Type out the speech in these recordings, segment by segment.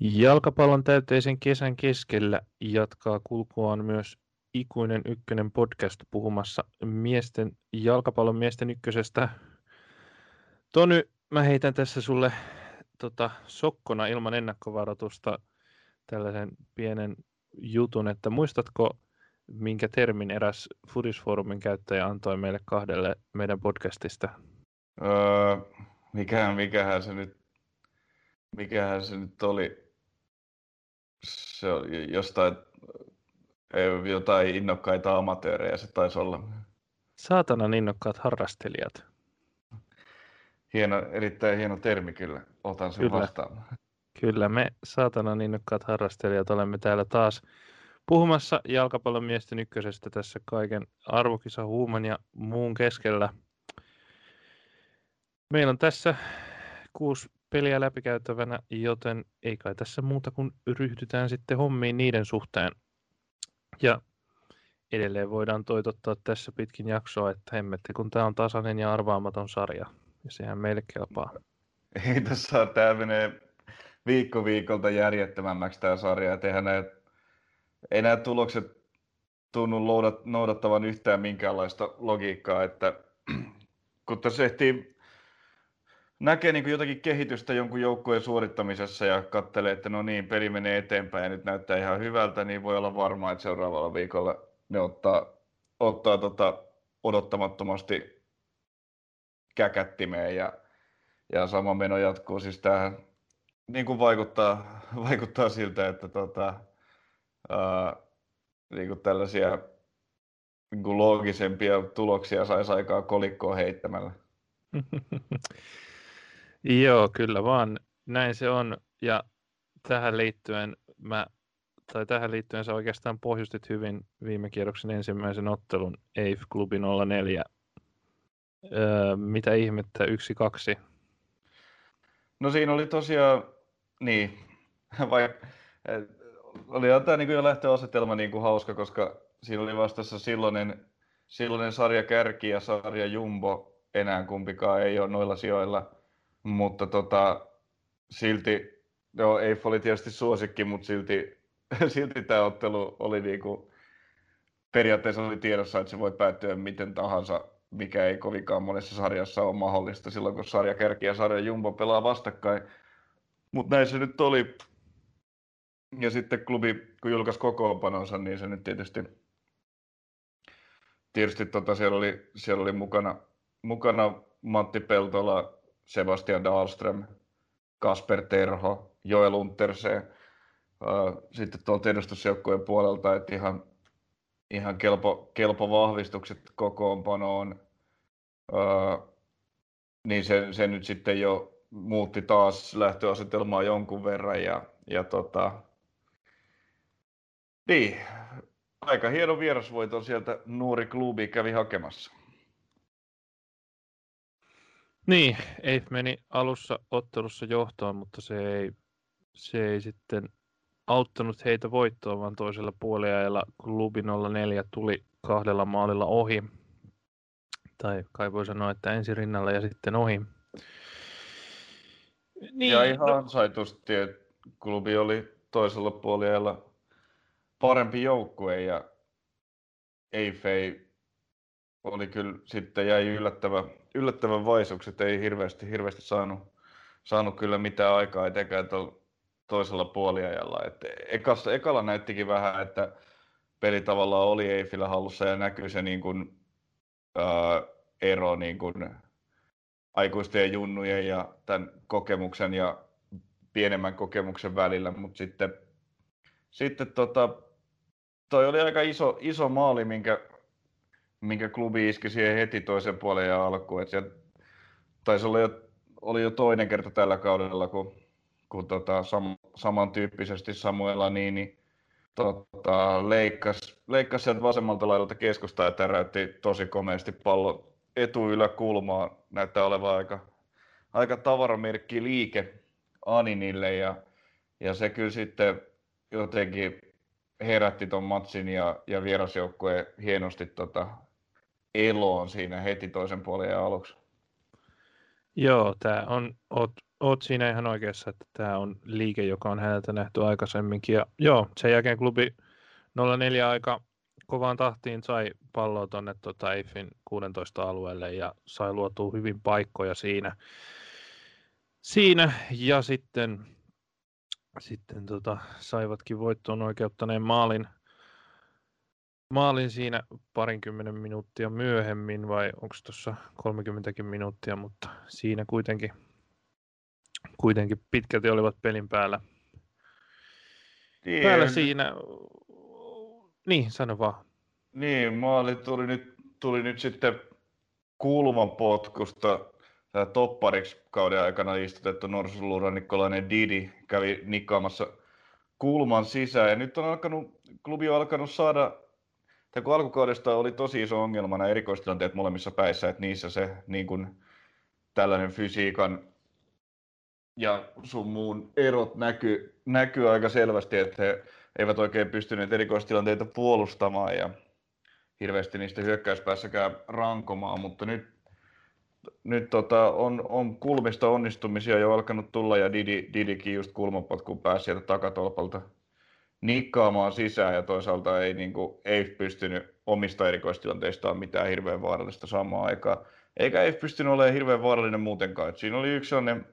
Jalkapallon täyteisen kesän keskellä jatkaa kulkuaan myös Ikuinen Ykkönen podcast puhumassa miesten, jalkapallon miesten ykkösestä. Tony, mä heitän tässä sulle tota, sokkona ilman ennakkovaroitusta tällaisen pienen jutun, että muistatko, minkä termin eräs Fudisfoorumin käyttäjä antoi meille kahdelle meidän podcastista? Öö, mikähän, mikähän se nyt mikähän se nyt oli? Se on jostain jotain innokkaita amatöörejä se taisi olla. Saatanan innokkaat harrastelijat. Hieno, erittäin hieno termi kyllä. Otan sen kyllä. vastaan. Kyllä, me saatanan innokkaat harrastelijat olemme täällä taas puhumassa jalkapallon miesten ykkösestä tässä kaiken arvokisa huuman ja muun keskellä. Meillä on tässä kuusi peliä läpikäytävänä, joten ei kai tässä muuta kuin ryhdytään sitten hommiin niiden suhteen. Ja edelleen voidaan toitottaa tässä pitkin jaksoa, että hemmette, kun tämä on tasainen ja arvaamaton sarja. Ja sehän meille kelpaa. Ei tässä tämä menee viikko viikolta järjettömämmäksi tämä sarja. Et eihän nämä, ei nämä tulokset tunnu noudattavan yhtään minkäänlaista logiikkaa, että kun tässä ehtii näkee niin jotakin kehitystä jonkun joukkueen suorittamisessa ja katselee, että no niin, peli menee eteenpäin ja nyt näyttää ihan hyvältä, niin voi olla varma, että seuraavalla viikolla ne ottaa, ottaa tota odottamattomasti käkättimeen ja, ja sama meno jatkuu. Siis tämähän niin kuin vaikuttaa, vaikuttaa siltä, että tota, ää, niin kuin tällaisia niin kuin loogisempia tuloksia saisi aikaa kolikkoa heittämällä. Joo, kyllä vaan. Näin se on. Ja tähän liittyen mä tai tähän liittyen sä oikeastaan pohjustit hyvin viime kierroksen ensimmäisen ottelun EIF Klubi 04. Öö, mitä ihmettä, yksi, kaksi? No siinä oli tosiaan, niin, vai, oli tämä niin jo lähtöasetelma niin kuin hauska, koska siinä oli vastassa silloinen, silloinen sarja Kärki ja sarja Jumbo, enää kumpikaan ei ole noilla sijoilla – mutta tota, silti, no Eif oli tietysti suosikki, mutta silti, silti tämä ottelu oli niinku, periaatteessa oli tiedossa, että se voi päättyä miten tahansa, mikä ei kovinkaan monessa sarjassa ole mahdollista silloin, kun sarja Kärki ja sarja Jumbo pelaa vastakkain. Mutta näin se nyt oli. Ja sitten klubi, kun julkaisi kokoonpanonsa, niin se nyt tietysti, tietysti tota, siellä, oli, siellä oli mukana, mukana Matti Peltola, Sebastian Dahlström, Kasper Terho, Joel Untersee. Sitten tuolta edustusjoukkojen puolelta, että ihan, ihan kelpo, kelpo vahvistukset kokoonpanoon. Niin se, se nyt sitten jo muutti taas lähtöasetelmaa jonkun verran ja, ja tota, niin, aika hieno vierasvoito sieltä nuori klubi kävi hakemassa. Niin, ei meni alussa ottelussa johtoon, mutta se ei, se ei sitten auttanut heitä voittoon, vaan toisella puoliajalla klubi 04 tuli kahdella maalilla ohi. Tai kai voi sanoa, että ensin rinnalla ja sitten ohi. Niin, ja ihan no... ansaitusti, että klubi oli toisella puoliajalla parempi joukkue ja Eifei oli kyllä sitten jäi yllättävä, yllättävän vaisukset, ei hirveästi, hirveästi saanut, saanut kyllä mitään aikaa etenkään toisella puoliajalla. Et ekassa, ekalla näyttikin vähän, että peli tavallaan oli Eifillä hallussa ja näkyy se niin kuin, ää, ero niin kuin aikuisten ja junnujen ja tämän kokemuksen ja pienemmän kokemuksen välillä, mutta sitten, sitten tota, toi oli aika iso, iso maali, minkä minkä klubi iski siihen heti toisen puolen ja alkuun. Et taisi olla jo, oli jo toinen kerta tällä kaudella, kun, kun tota, sam, samantyyppisesti Samuela Niini tota, leikkasi, leikkasi sieltä vasemmalta laidalta keskustaa ja täräytti tosi komeasti pallo etuyläkulmaa. Näyttää olevan aika, aika tavaramerkki liike Aninille ja, ja se kyllä sitten jotenkin herätti ton matsin ja, ja vierasjoukkue hienosti tota, eloon siinä heti toisen puolen aluksi. Joo, tämä on, oot, oot siinä ihan oikeassa, että tämä on liike, joka on häneltä nähty aikaisemminkin. Ja joo, sen jälkeen klubi 04 aika kovaan tahtiin sai palloa tuonne tota Eiffin 16 alueelle ja sai luotua hyvin paikkoja siinä. siinä. Ja sitten, sitten tota, saivatkin voittoon oikeuttaneen maalin, maalin siinä parinkymmenen minuuttia myöhemmin, vai onko tuossa 30 minuuttia, mutta siinä kuitenkin, kuitenkin pitkälti olivat pelin päällä. Niin, Päällä siinä, niin sano vaan. Niin, maali tuli nyt, tuli nyt sitten kulman potkusta. Tämä toppariksi kauden aikana istutettu norsuluranikkolainen Didi kävi nikkaamassa kulman sisään. Ja nyt on alkanut, klubi on alkanut saada, tai kun alkukaudesta oli tosi iso ongelmana erikoistilanteet molemmissa päissä, että niissä se niin kuin, tällainen fysiikan ja sun muun erot näkyy, näkyy aika selvästi, että he eivät oikein pystyneet erikoistilanteita puolustamaan ja hirveästi niistä hyökkäyspäässäkään rankomaan, mutta nyt, nyt tota, on, on kulmista onnistumisia jo alkanut tulla ja Didi, Didikin just kulmapotkuun pääsi sieltä takatolpalta nikkaamaan sisään ja toisaalta ei, niin kuin, ei pystynyt omista erikoistilanteistaan mitään hirveän vaarallista samaan aikaan. Eikä ei pystynyt olemaan hirveän vaarallinen muutenkaan. Et siinä oli yksi sellainen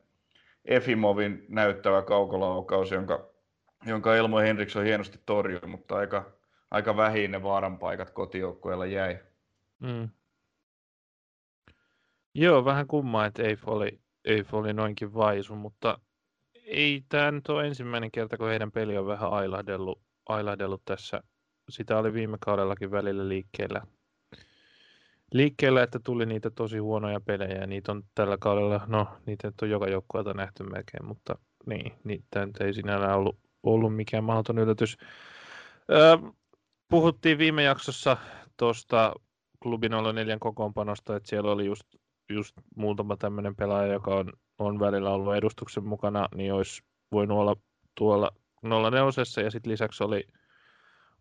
Efimovin näyttävä kaukolaukaus, jonka, jonka Elmo Henriksson hienosti torjui, mutta aika, aika vähin ne vaaran paikat kotijoukkueella jäi. Mm. Joo, vähän kummaa, että Eif oli, Eif oli noinkin vaisu, mutta ei tämä nyt ole ensimmäinen kerta, kun heidän peli on vähän ailahdellut, ailahdellut tässä. Sitä oli viime kaudellakin välillä liikkeellä. Liikkeellä, että tuli niitä tosi huonoja pelejä ja niitä on tällä kaudella, no niitä on joka joukkueelta nähty melkein, mutta niin, niitä nyt ei sinällään ollut, ollut mikään mahdoton yllätys. Öö, puhuttiin viime jaksossa tuosta klubin 04 kokoonpanosta, että siellä oli just, just muutama tämmöinen pelaaja, joka on, on välillä ollut edustuksen mukana, niin olisi voinut olla tuolla 04 ja sitten lisäksi oli,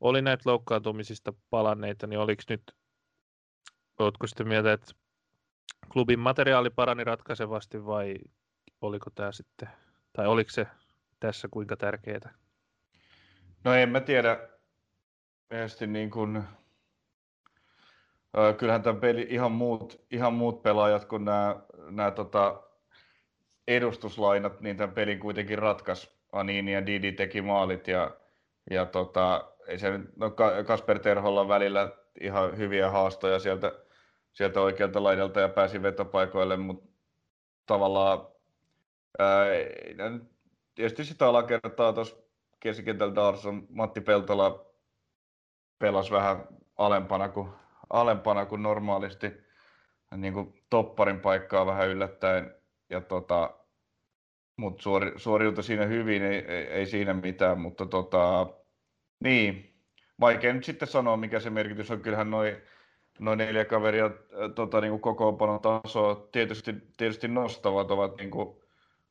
oli näitä loukkaantumisista palanneita, niin oliko nyt, oletko sitten mieltä, että klubin materiaali parani ratkaisevasti vai oliko tämä sitten, tai oliko se tässä kuinka tärkeää? No en mä tiedä, mielestäni niin kuin, kyllähän tämän peli ihan muut, ihan muut pelaajat kuin nämä, nämä tota, edustuslainat, niin tämän pelin kuitenkin ratkaisi. Anini ja Didi teki maalit ja, ja tota, ei se, no Kasper Terholla välillä ihan hyviä haastoja sieltä, sieltä oikealta laidalta ja pääsi vetopaikoille, mutta tavallaan ää, tietysti sitä alakertaa tuossa keskikentältä Arson Matti Peltola pelasi vähän alempana kuin, alempana kuin normaalisti. Niin kuin topparin paikkaa vähän yllättäen. Ja tota, mutta suori, suoriutui siinä hyvin, ei, ei, ei siinä mitään, mutta tota, niin, vaikea nyt sitten sanoa, mikä se merkitys on. Kyllähän noin noin neljä kaveria tota, niin kokoonpanon tasoa tietysti, tietysti nostavat, ovat niin kuin,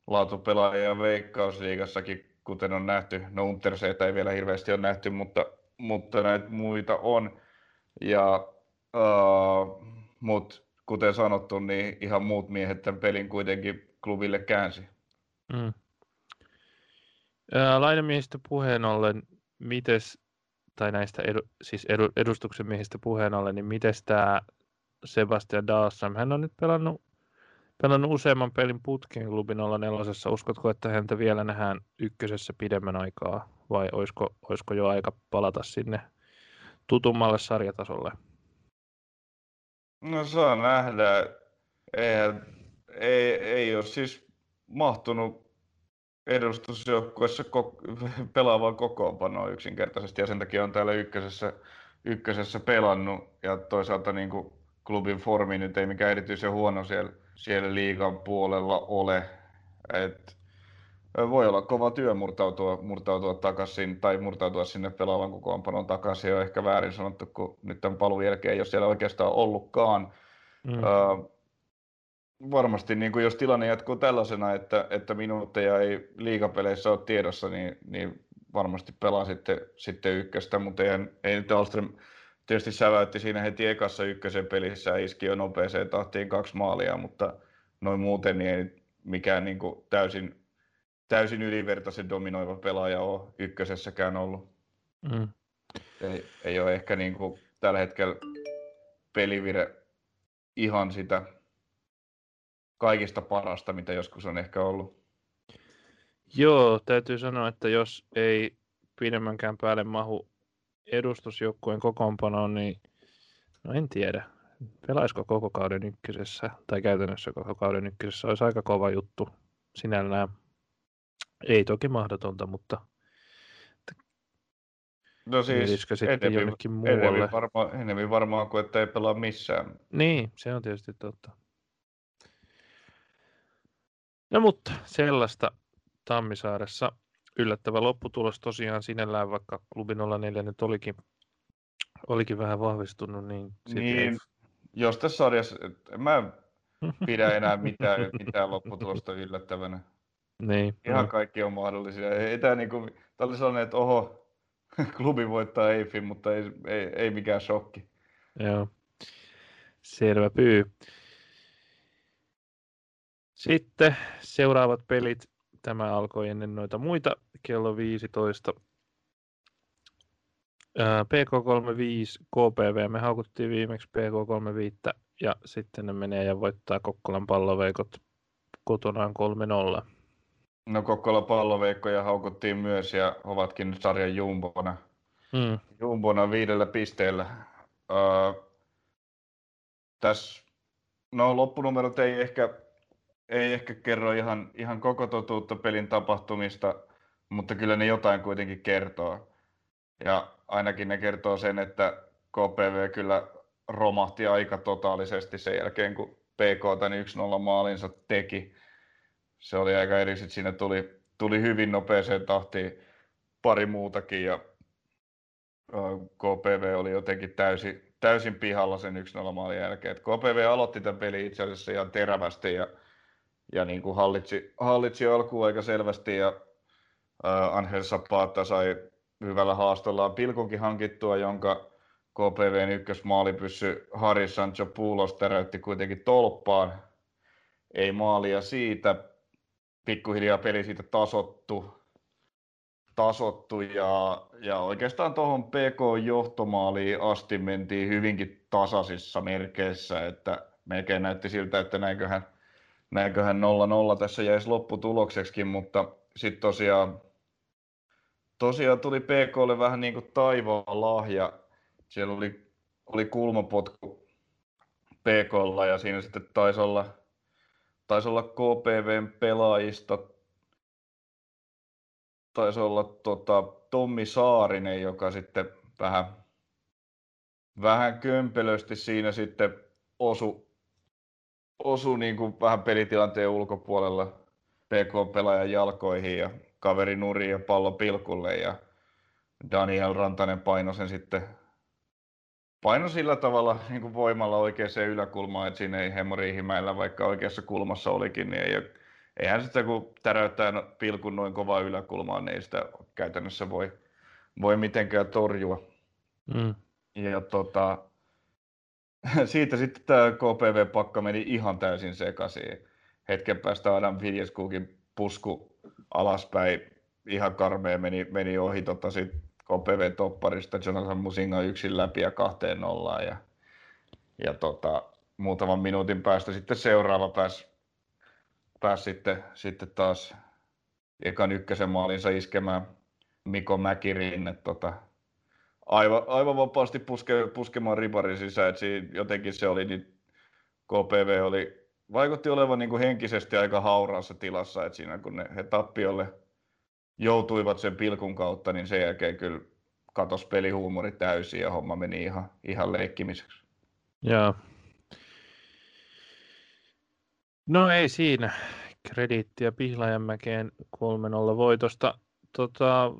laatupelaajia Veikkausliigassakin, kuten on nähty. No Unterseitä ei vielä hirveästi ole nähty, mutta mutta näitä muita on. Ja, uh, mut kuten sanottu, niin ihan muut miehet tämän pelin kuitenkin klubille käänsi. Mm. Lainamiehistä puheen ollen, mites, tai näistä edu, siis edu, edustuksen miehistä puheen ollen, niin miten tämä Sebastian Dawson, hän on nyt pelannut, pelannut useamman pelin putkin klubin olla nelosessa. Uskotko, että häntä vielä nähdään ykkösessä pidemmän aikaa? vai olisiko, olisiko jo aika palata sinne tutummalle sarjatasolle? No saa nähdä. Eihän, ei, ei ole siis mahtunut edustusjoukkueessa ko- pelaavaan kokoonpanoon yksinkertaisesti ja sen takia on täällä ykkösessä, ykkösessä pelannut ja toisaalta niin kuin klubin formi nyt ei mikään erityisen huono siellä, siellä liigan puolella ole. Et voi olla kova työ murtautua, murtautua takaisin tai murtautua sinne pelaavan kokoonpanon takaisin. On ehkä väärin sanottu, kun nyt tämän paluun jälkeen ei ole siellä oikeastaan ollutkaan. Mm. Uh, varmasti niin kuin jos tilanne jatkuu tällaisena, että, että minuutteja ei liigapeleissä ole tiedossa, niin, niin varmasti pelaa sitten, sitten ykköstä, mutta ei, ei nyt Alström tietysti säväytti siinä heti ekassa ykkösen pelissä ja iski jo nopeeseen tahtiin kaksi maalia, mutta noin muuten niin ei mikään niin kuin täysin, täysin ylivertaisen dominoiva pelaaja ole ykkösessäkään ollut. Mm. Ei, ei ole ehkä niin kuin tällä hetkellä pelivire ihan sitä kaikista parasta, mitä joskus on ehkä ollut. Joo, täytyy sanoa, että jos ei pidemmänkään päälle mahu edustusjoukkueen kokoonpanoon, niin no en tiedä. Pelaisiko koko kauden ykkösessä, tai käytännössä koko kauden ykkösessä, olisi aika kova juttu sinällään. Ei toki mahdotonta, mutta No siis sitten enemmän, jonnekin muualle. Enemmän varmaan, enemmän varmaan kuin että ei pelaa missään. Niin, se on tietysti totta. No mutta sellaista Tammisaaressa yllättävä lopputulos tosiaan sinällään, vaikka klubi 04 nyt olikin, olikin vähän vahvistunut. Niin, niin ei... jos tässä sarjassa, mä en pidä enää mitään, mitään lopputulosta yllättävänä. Niin, Ihan no. kaikki on mahdollisia. Ei, tämä, niin kuin, tämä oli sellainen, että oho, klubi voittaa Eiffin, mutta ei, ei, ei mikään shokki. Joo, selvä pyy. Sitten seuraavat pelit. Tämä alkoi ennen noita muita kello 15. PK35, KPV, me haukuttiin viimeksi PK35 ja sitten ne menee ja voittaa Kokkolan palloveikot kotonaan 3-0. No Kokkola palloveikkoja haukuttiin myös ja ovatkin sarjan jumbona. Mm. Jumbona viidellä pisteellä. Uh, tässä, no loppunumerot ei ehkä ei ehkä kerro ihan, ihan koko totuutta pelin tapahtumista, mutta kyllä ne jotain kuitenkin kertoo. Ja ainakin ne kertoo sen, että KPV kyllä romahti aika totaalisesti sen jälkeen, kun PK tämän 1-0 maalinsa teki. Se oli aika eri, sitten siinä tuli, tuli hyvin nopeeseen tahtiin pari muutakin ja KPV oli jotenkin täysin, täysin pihalla sen 1-0 maalin jälkeen. Et KPV aloitti tämän pelin itse asiassa ihan terävästi ja ja niin kuin hallitsi, hallitsi alkuun aika selvästi ja äh, Angel Zapata sai hyvällä haastollaan pilkunkin hankittua, jonka KPVn ykkösmaalipyssy Harry Sancho Puulos täräytti kuitenkin tolppaan. Ei maalia siitä. Pikkuhiljaa peli siitä tasottu, tasottu ja, ja oikeastaan tuohon PK-johtomaaliin asti mentiin hyvinkin tasaisissa merkeissä, että melkein näytti siltä, että näinköhän näinköhän 0-0 tässä jäisi lopputulokseksikin, mutta sitten tosiaan, tosiaan tuli PKlle vähän niin kuin taivaan lahja. Siellä oli, oli kulmapotku PKlla ja siinä sitten taisi olla, taisi olla KPVn pelaajista, taisi olla tota, Tommi Saarinen, joka sitten vähän, vähän kömpelösti siinä sitten osu, osui niin kuin vähän pelitilanteen ulkopuolella PK-pelaajan jalkoihin ja kaveri nuriin ja pallo pilkulle ja Daniel Rantanen paino sen sitten paino sillä tavalla niin kuin voimalla oikeaan yläkulmaan, että siinä ei Riihimäellä, vaikka oikeassa kulmassa olikin, niin ei, eihän sitä kun täräyttää pilkun noin kovaa yläkulmaan, niin ei sitä käytännössä voi, voi mitenkään torjua. Mm. Ja tota, siitä sitten tämä KPV-pakka meni ihan täysin sekaisin. Hetken päästä Adam Viljeskuukin pusku alaspäin, ihan karmea meni, meni ohi tota sit KPV-topparista Jonathan Musinga yksin läpi ja kahteen nollaan. Ja, ja tota, muutaman minuutin päästä sitten seuraava pääsi pääs sitten, sitten taas ekan ykkösen maalinsa iskemään Miko Mäkirin. Tota, aivan, aivan vapaasti puske, puskemaan riparin sisään, että siinä jotenkin se oli, niin KPV oli, vaikutti olevan niin kuin henkisesti aika hauraassa tilassa, että siinä kun ne, he tappiolle joutuivat sen pilkun kautta, niin sen jälkeen kyllä katos pelihuumori täysin ja homma meni ihan, ihan leikkimiseksi. Joo. No ei siinä. Krediittiä Pihlajanmäkeen 3-0 voitosta tota,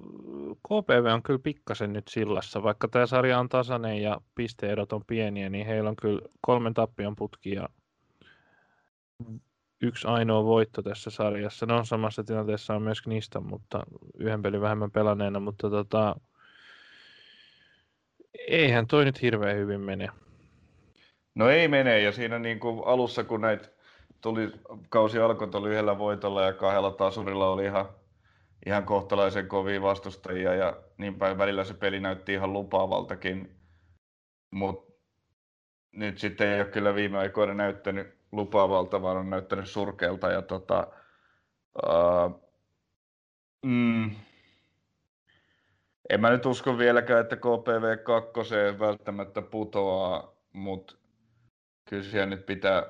KPV on kyllä pikkasen nyt sillassa, vaikka tämä sarja on tasainen ja pisteerot on pieniä, niin heillä on kyllä kolmen tappion putki ja yksi ainoa voitto tässä sarjassa. Ne on samassa tilanteessa on myös Knista, mutta yhden pelin vähemmän pelanneena, mutta tota, eihän toi nyt hirveän hyvin mene. No ei mene, ja siinä niin kuin alussa kun näitä tuli, kausi alkoi tuli yhdellä voitolla ja kahdella tasurilla oli ihan, ihan kohtalaisen kovia vastustajia ja niin päin välillä se peli näytti ihan lupaavaltakin, mutta nyt sitten ei ole kyllä viime aikoina näyttänyt lupaavalta, vaan on näyttänyt surkealta ja tota, uh, mm, en mä nyt usko vieläkään, että KPV 2 välttämättä putoaa, mutta kyllä siellä nyt pitää,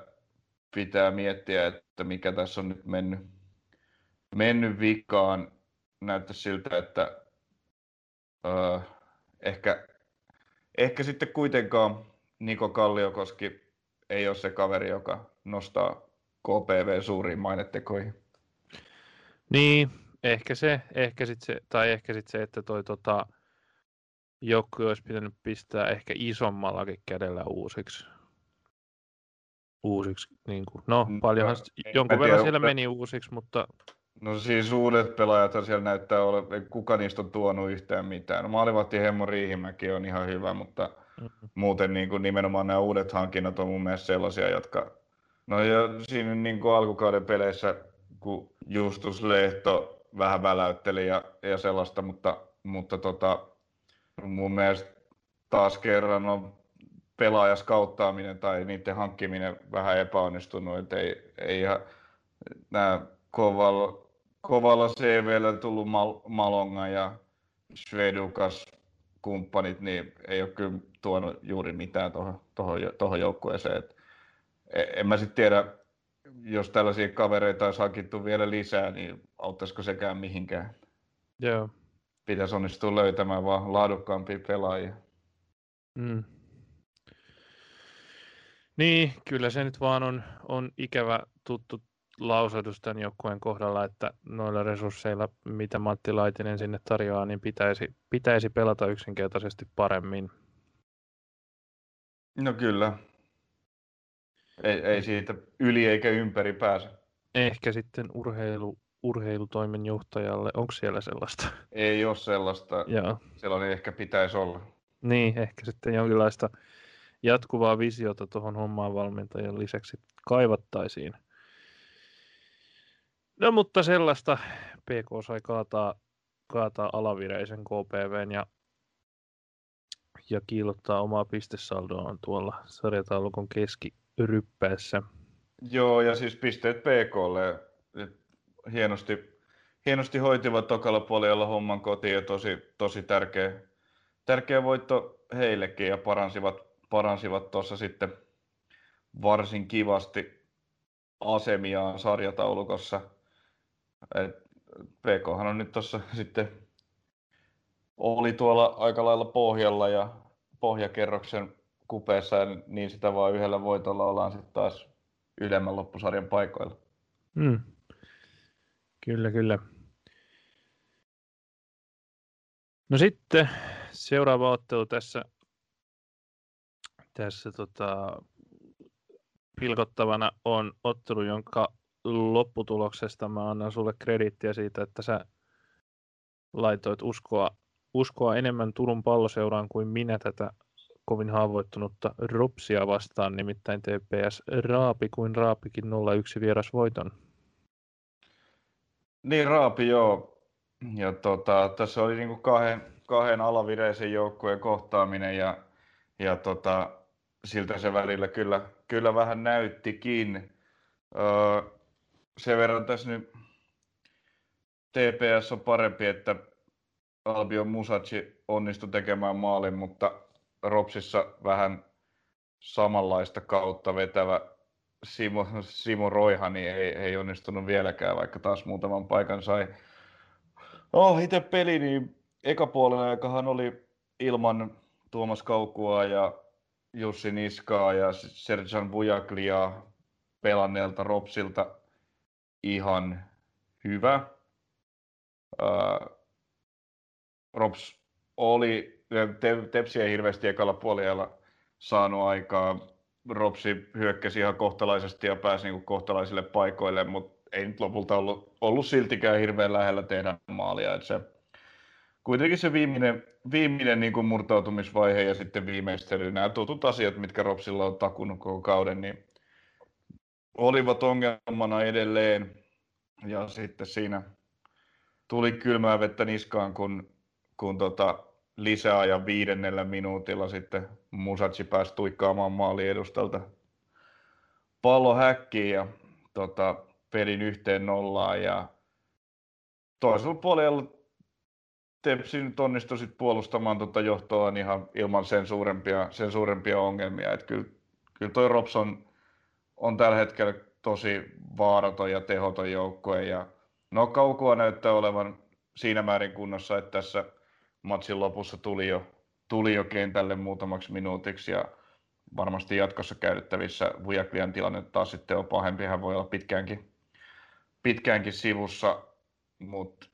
pitää miettiä, että mikä tässä on nyt mennyt, mennyt vikaan. Näyttää siltä, että uh, ehkä, ehkä sitten kuitenkaan Niko Kalliokoski ei ole se kaveri, joka nostaa KPV suuriin mainetekoihin. Niin, ehkä se, ehkä sit se, tai ehkä sit se, että toi tota, joku olisi pitänyt pistää ehkä isommallakin kädellä uusiksi. Uusiksi, niin kuin, no mm, paljonhan no, jonkun verran siellä meni uusiksi, mutta... No siis uudet pelaajat siellä näyttää olevan, kuka niistä on tuonut yhtään mitään. No maalivahti Hemmo Riihimäki on ihan hyvä, mutta mm-hmm. muuten niin kuin nimenomaan nämä uudet hankinnat on mun mielestä sellaisia, jotka... No ja siinä niin kuin alkukauden peleissä, kun Justus Lehto vähän väläytteli ja, ja sellaista, mutta, mutta tota, mun mielestä taas kerran on pelaajaskauttaaminen tai niiden hankkiminen vähän epäonnistunut, että ei, ei ihan nämä kovalla, kovalla CVllä tullut Mal, Malonga ja Svedukas kumppanit, niin ei ole kyllä tuonut juuri mitään tuohon joukkueeseen. Et e, en mä sitten tiedä, jos tällaisia kavereita olisi hankittu vielä lisää, niin auttaisiko sekään mihinkään? Joo. Pitäisi onnistua löytämään vaan laadukkaampia pelaajia. Mm. Niin, kyllä se nyt vaan on, on ikävä tuttu lausahdus tämän joukkueen kohdalla, että noilla resursseilla, mitä Matti Laitinen sinne tarjoaa, niin pitäisi, pitäisi pelata yksinkertaisesti paremmin. No kyllä, ei, ei siitä yli eikä ympäri pääse. Ehkä sitten urheilu, urheilutoimen johtajalle, onko siellä sellaista? Ei ole sellaista. Joo. Sellainen ehkä pitäisi olla. Niin, ehkä sitten jonkinlaista jatkuvaa visiota tuohon hommaan valmentajan lisäksi kaivattaisiin. No mutta sellaista PK sai kaataa, kaataa alavireisen KPVn ja, ja kiilottaa omaa pistesaldoaan tuolla sarjataulukon keski, ryppäessä. Joo, ja siis pisteet PKlle. Hienosti, hienosti hoitivat tokalla puolella homman kotiin ja tosi, tosi tärkeä, tärkeä voitto heillekin ja paransivat paransivat tuossa sitten varsin kivasti asemiaan sarjataulukossa. Et PKhan on nyt tuossa sitten oli tuolla aika lailla pohjalla ja pohjakerroksen kupeessa, niin sitä vaan yhdellä voitolla ollaan sitten taas ylemmän loppusarjan paikoilla. Mm. Kyllä, kyllä. No sitten seuraava ottelu tässä, tässä tota, pilkottavana on ottelu, jonka lopputuloksesta mä annan sulle krediittiä siitä, että sä laitoit uskoa, uskoa enemmän Turun palloseuraan kuin minä tätä kovin haavoittunutta Ropsia vastaan, nimittäin TPS Raapi kuin Raapikin 0-1 vieras voiton. Niin Raapi joo. Ja tota, tässä oli niinku kahden, kahden alavireisen joukkueen kohtaaminen ja, ja tota, siltä se välillä kyllä, kyllä vähän näyttikin. Öö, sen verran tässä nyt TPS on parempi, että Albion Musachi onnistui tekemään maalin, mutta Ropsissa vähän samanlaista kautta vetävä Simo, Simo Roihani ei, ei onnistunut vieläkään, vaikka taas muutaman paikan sai. No, itse peli, niin eka puolella aikahan oli ilman Tuomas Kaukua ja Jussi Niskaa ja Serjan Vujaklia pelanneelta Ropsilta ihan hyvä. Uh, Rops oli Tepsi ei hirveästi ekalla puolella saanut aikaa. Ropsi hyökkäsi ihan kohtalaisesti ja pääsi niin kohtalaisille paikoille, mutta ei nyt lopulta ollut, ollut siltikään hirveän lähellä tehdä maalia. Se, kuitenkin se viimeinen, viimeinen niin kuin murtautumisvaihe ja sitten viimeistely, nämä tutut asiat, mitkä Ropsilla on takunut koko kauden, niin olivat ongelmana edelleen. Ja sitten siinä tuli kylmää vettä niskaan, kun, kun tota, lisäajan viidennellä minuutilla sitten Musachi pääsi tuikkaamaan maali edustalta pallo häkkiin ja tota, pelin yhteen nollaan ja toisella puolella Tepsi nyt onnistui sit puolustamaan tuota johtoa ihan ilman sen suurempia, sen suurempia ongelmia. Et kyllä, kyllä toi Robson on tällä hetkellä tosi vaaraton ja tehoton joukkue ja no kaukoa näyttää olevan siinä määrin kunnossa, että tässä matsin lopussa tuli jo, tuli jo kentälle muutamaksi minuutiksi ja varmasti jatkossa käytettävissä Vujaklian tilanne taas sitten on pahempi, hän voi olla pitkäänkin, pitkäänkin sivussa, mutta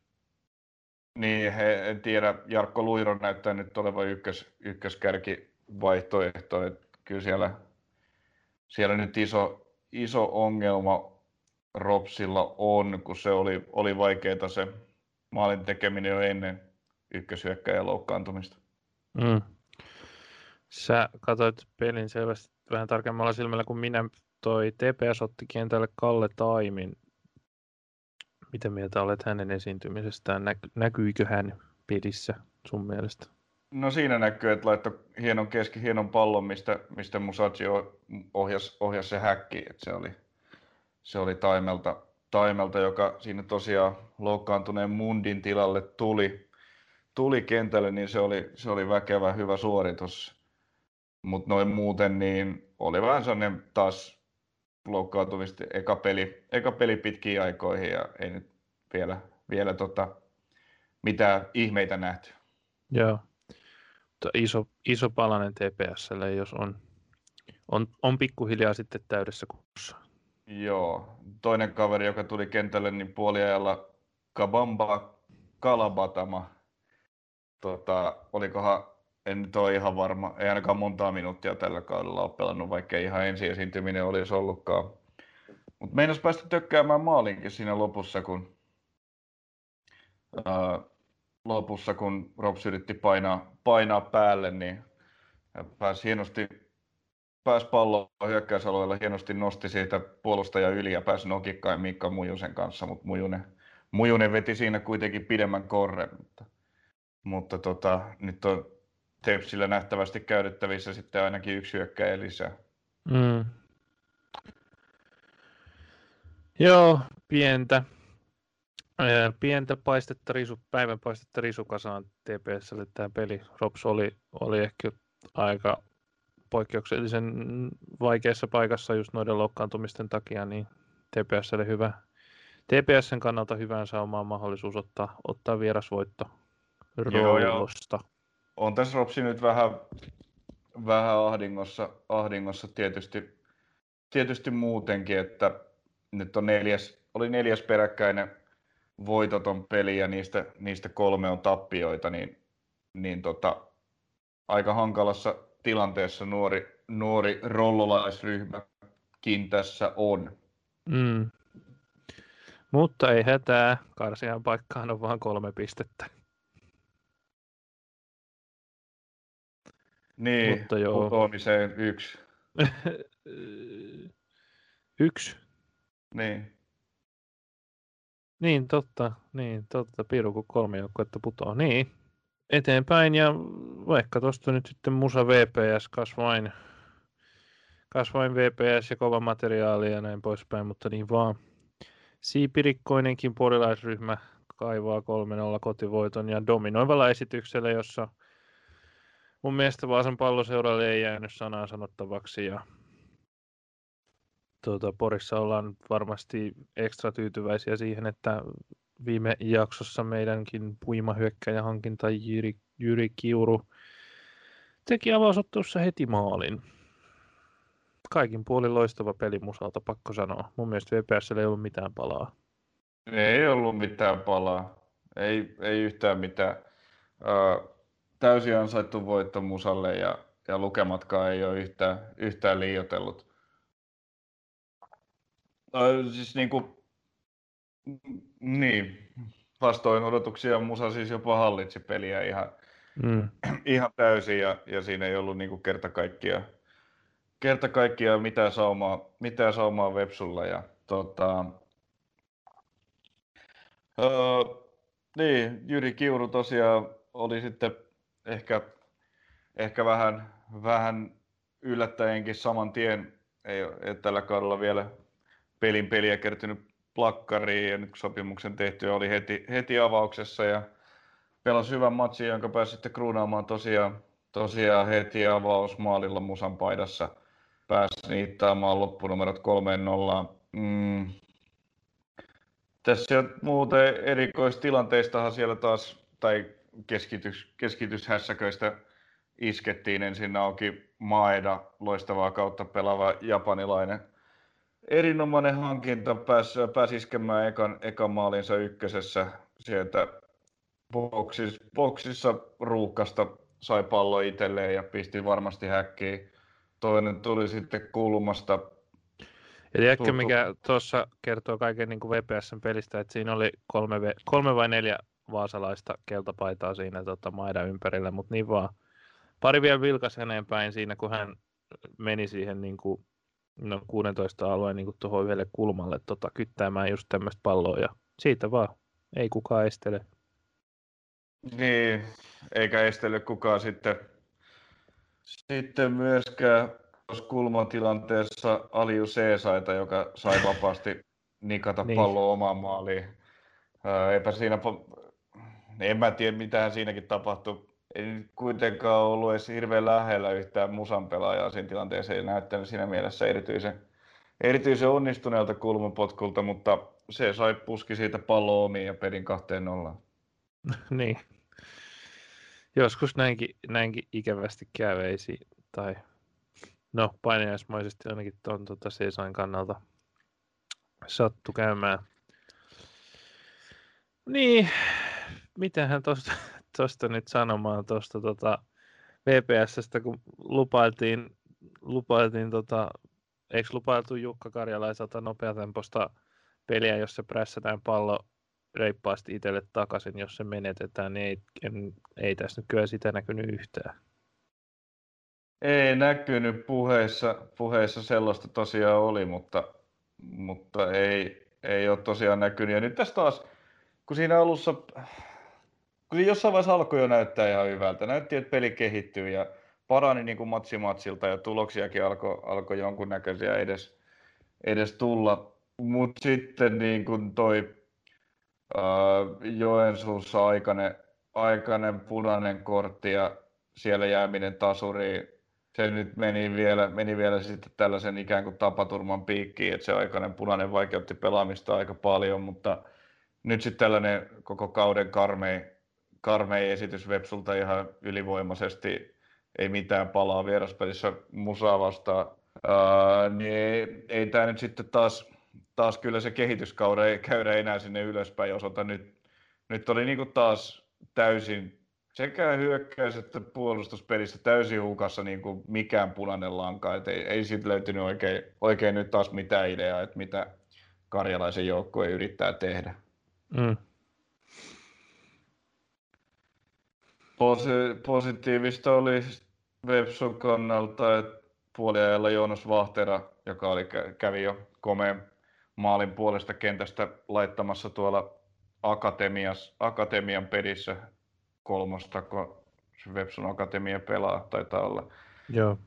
niin, he, en tiedä, Jarkko Luiro näyttää nyt olevan ykkös, ykköskärki vaihtoehto, että kyllä siellä, siellä nyt iso, iso ongelma Ropsilla on, kun se oli, oli vaikeaa se maalin tekeminen jo ennen ykköshyökkäjän loukkaantumista. Mm. Sä katsoit pelin selvästi vähän tarkemmalla silmällä kuin minä. Toi TPS otti kentälle Kalle Taimin. Mitä mieltä olet hänen esiintymisestään? Nä- näkyykö hän pelissä sun mielestä? No siinä näkyy, että laittoi hienon keski, hienon pallon, mistä, mistä Musachi ohjasi, ohjasi se häkki. Että se oli, se oli Taimelta, Taimelta, joka siinä tosiaan loukkaantuneen Mundin tilalle tuli, tuli kentälle, niin se oli, se oli väkevä, hyvä suoritus. Mutta noin muuten, niin oli vähän sellainen taas loukkaantumista eka peli, eka peli pitkiin aikoihin ja ei nyt vielä, vielä tota, mitään ihmeitä nähty. Joo. Mutta iso, iso palanen TPSlle, jos on, on, on pikkuhiljaa sitten täydessä kunnossa. Joo. Toinen kaveri, joka tuli kentälle, niin puoliajalla Kabamba Kalabatama. Tota, olikohan, en nyt ole ihan varma, ei ainakaan montaa minuuttia tällä kaudella ole pelannut, vaikka ihan ensi esiintyminen olisi ollutkaan. Mutta meinas päästä tökkäämään maalinkin siinä lopussa, kun, ää, lopussa, kun Rops yritti painaa, painaa päälle, niin pääsi hienosti pääsi palloon hyökkäysalueella, hienosti nosti siitä puolustaja yli ja pääsi nokikkaan Mikka Mujusen kanssa, mutta Mujunen, Mujunen veti siinä kuitenkin pidemmän korren. Mutta, mutta tota, nyt on Tepsillä nähtävästi käytettävissä sitten ainakin yksi hyökkäjä lisää. Mm. Joo, pientä. Pientä paistetta risu, päivän paistetta risukasaan TPSlle tämä peli. Rops oli, oli ehkä aika poikkeuksellisen vaikeassa paikassa just noiden loukkaantumisten takia, niin TPSlle hyvä, TPSn kannalta hyvään saumaan mahdollisuus ottaa, ottaa vierasvoitto Rollosta. On tässä Ropsi nyt vähän, vähän ahdingossa, ahdingossa tietysti, tietysti muutenkin, että nyt on neljäs, oli neljäs peräkkäinen voitoton peli ja niistä, niistä kolme on tappioita, niin, niin tota, aika hankalassa tilanteessa nuori, nuori rollolaisryhmäkin tässä on. Mm. Mutta ei hätää, karsian paikkaan on vain kolme pistettä. Niin, Mutta joo. putoamiseen yksi. yksi? Niin. Niin, totta. Niin, totta. Piru, kun kolme joukkuetta putoaa. Niin, eteenpäin ja vaikka tuosta nyt sitten Musa VPS kasvain, kasvain VPS ja kova materiaali ja näin poispäin, mutta niin vaan. Siipirikkoinenkin porilaisryhmä kaivaa 3-0 kotivoiton ja dominoivalla esityksellä, jossa mun mielestä Vaasan palloseuralle ei jäänyt sanaa sanottavaksi ja tuota, Porissa ollaan varmasti ekstra tyytyväisiä siihen, että viime jaksossa meidänkin puimahyökkäjähankinta Jyri, Jyri Kiuru teki avausottelussa heti maalin. Kaikin puolin loistava peli musalta, pakko sanoa. Mun mielestä VPS ei ollut mitään palaa. Ei ollut mitään palaa. Ei, ei yhtään mitään. Ö, täysin ansaittu voitto musalle ja, ja lukematkaan ei ole yhtään, yhtään liiotellut. Ö, siis niin kuin, niin, vastoin odotuksia Musa siis jopa hallitsi peliä ihan, mm. ihan täysin ja, ja siinä ei ollut niin kuin kerta kaikkiaan, kerta kaikkiaan mitään saumaa, mitään saumaa Vepsulla. Ja, tota, öö, niin, Jyri Kiuru tosiaan oli sitten ehkä, ehkä vähän, vähän yllättäenkin saman tien. Ei ole tällä kaudella vielä pelin peliä kertynyt plakkariin ja nyt sopimuksen tehty oli heti, heti avauksessa ja pelasi hyvän matsin, jonka pääsi sitten kruunaamaan tosiaan, tosiaan heti avausmaalilla Musan paidassa. Pääsi niittaamaan loppunumerot 3-0. Mm. Tässä muuten erikoistilanteistahan siellä taas, tai keskitys, keskityshässäköistä iskettiin ensin auki Maeda, loistavaa kautta pelaava japanilainen. Erinomainen hankinta, pääsi, pääsi iskemään ekan, ekan maalinsa ykkösessä sieltä boksis, boksissa ruuhkasta, sai pallo itselleen ja pisti varmasti häkkiin. Toinen tuli sitten kulmasta. Ja tiedätkö, mikä tuossa kertoo kaiken niin kuin VPSn pelistä, että siinä oli kolme, kolme vai neljä vaasalaista keltapaitaa siinä tota, maida ympärillä, mutta niin vaan. Pari vielä vilkas häneen päin siinä, kun hän meni siihen niin kuin, no, 16 alueen niin tuohon yhdelle kulmalle tota, kyttäämään just tämmöistä palloa ja siitä vaan. Ei kukaan estele. Niin, eikä estele kukaan sitten, sitten myöskään kulmatilanteessa Aliu Seesaita, joka sai vapaasti nikata niin. palloa omaan maaliin. Eipä siinä, en mä tiedä mitä siinäkin tapahtui. Ei kuitenkaan ollut edes hirveän lähellä yhtään musan pelaajaa siinä tilanteessa. Ei näyttänyt siinä mielessä erityisen, erityisen onnistuneelta kulmapotkulta, mutta se sai puski siitä palloa omiin ja pelin kahteen nollaan. niin. Joskus näinkin, näinkin ikävästi käveisi, tai no painajaismaisesti ainakin tuon tota, Seisain kannalta sattu käymään. Niin, mitähän tuosta tosta nyt sanomaan tuosta tota VPSstä, kun lupailtiin, lupailtiin tota, eikö lupailtu Jukka Karjalaiselta nopeatempoista peliä, jossa prässätään pallo reippaasti itselle takaisin, jos se menetetään, niin ei, en, ei tässä nyt kyllä sitä näkynyt yhtään. Ei näkynyt puheissa, puheissa sellaista tosiaan oli, mutta, mutta ei, ei ole tosiaan näkynyt. Ja nyt tässä taas, kun siinä alussa, siinä jossain vaiheessa alkoi jo näyttää ihan hyvältä, näytti, että peli kehittyy ja parani niin kuin matsi matsilta ja tuloksiakin alkoi alko jonkunnäköisiä edes, edes tulla. Mutta sitten niin kuin toi Joensuussa aikainen, aikainen punainen kortti ja siellä jääminen tasuriin. Se nyt meni vielä, meni vielä sitten tällaisen ikään kuin tapaturman piikkiin, että se aikainen punainen vaikeutti pelaamista aika paljon, mutta nyt sitten tällainen koko kauden karmei, karmei esitys Vepsulta ihan ylivoimaisesti, ei mitään palaa vieraspelissä musaa vastaan, uh, niin ei, ei tämä nyt sitten taas taas kyllä se kehityskauden ei käydä enää sinne ylöspäin osoita. Nyt, nyt oli niin taas täysin sekä hyökkäys- että puolustuspelissä täysin hukassa niin kuin mikään punainen lanka. Et ei, ei siitä löytynyt oikein, oikein nyt taas mitään ideaa, että mitä karjalaisen joukkue yrittää tehdä. Mm. Posi- positiivista oli Websun kannalta, että puoliajalla Joonas Vahtera, joka oli, kävi jo komeen maalin puolesta kentästä laittamassa tuolla akatemias, akatemian pelissä kolmosta, kun Websun akatemia pelaa, taitaa olla. Joo.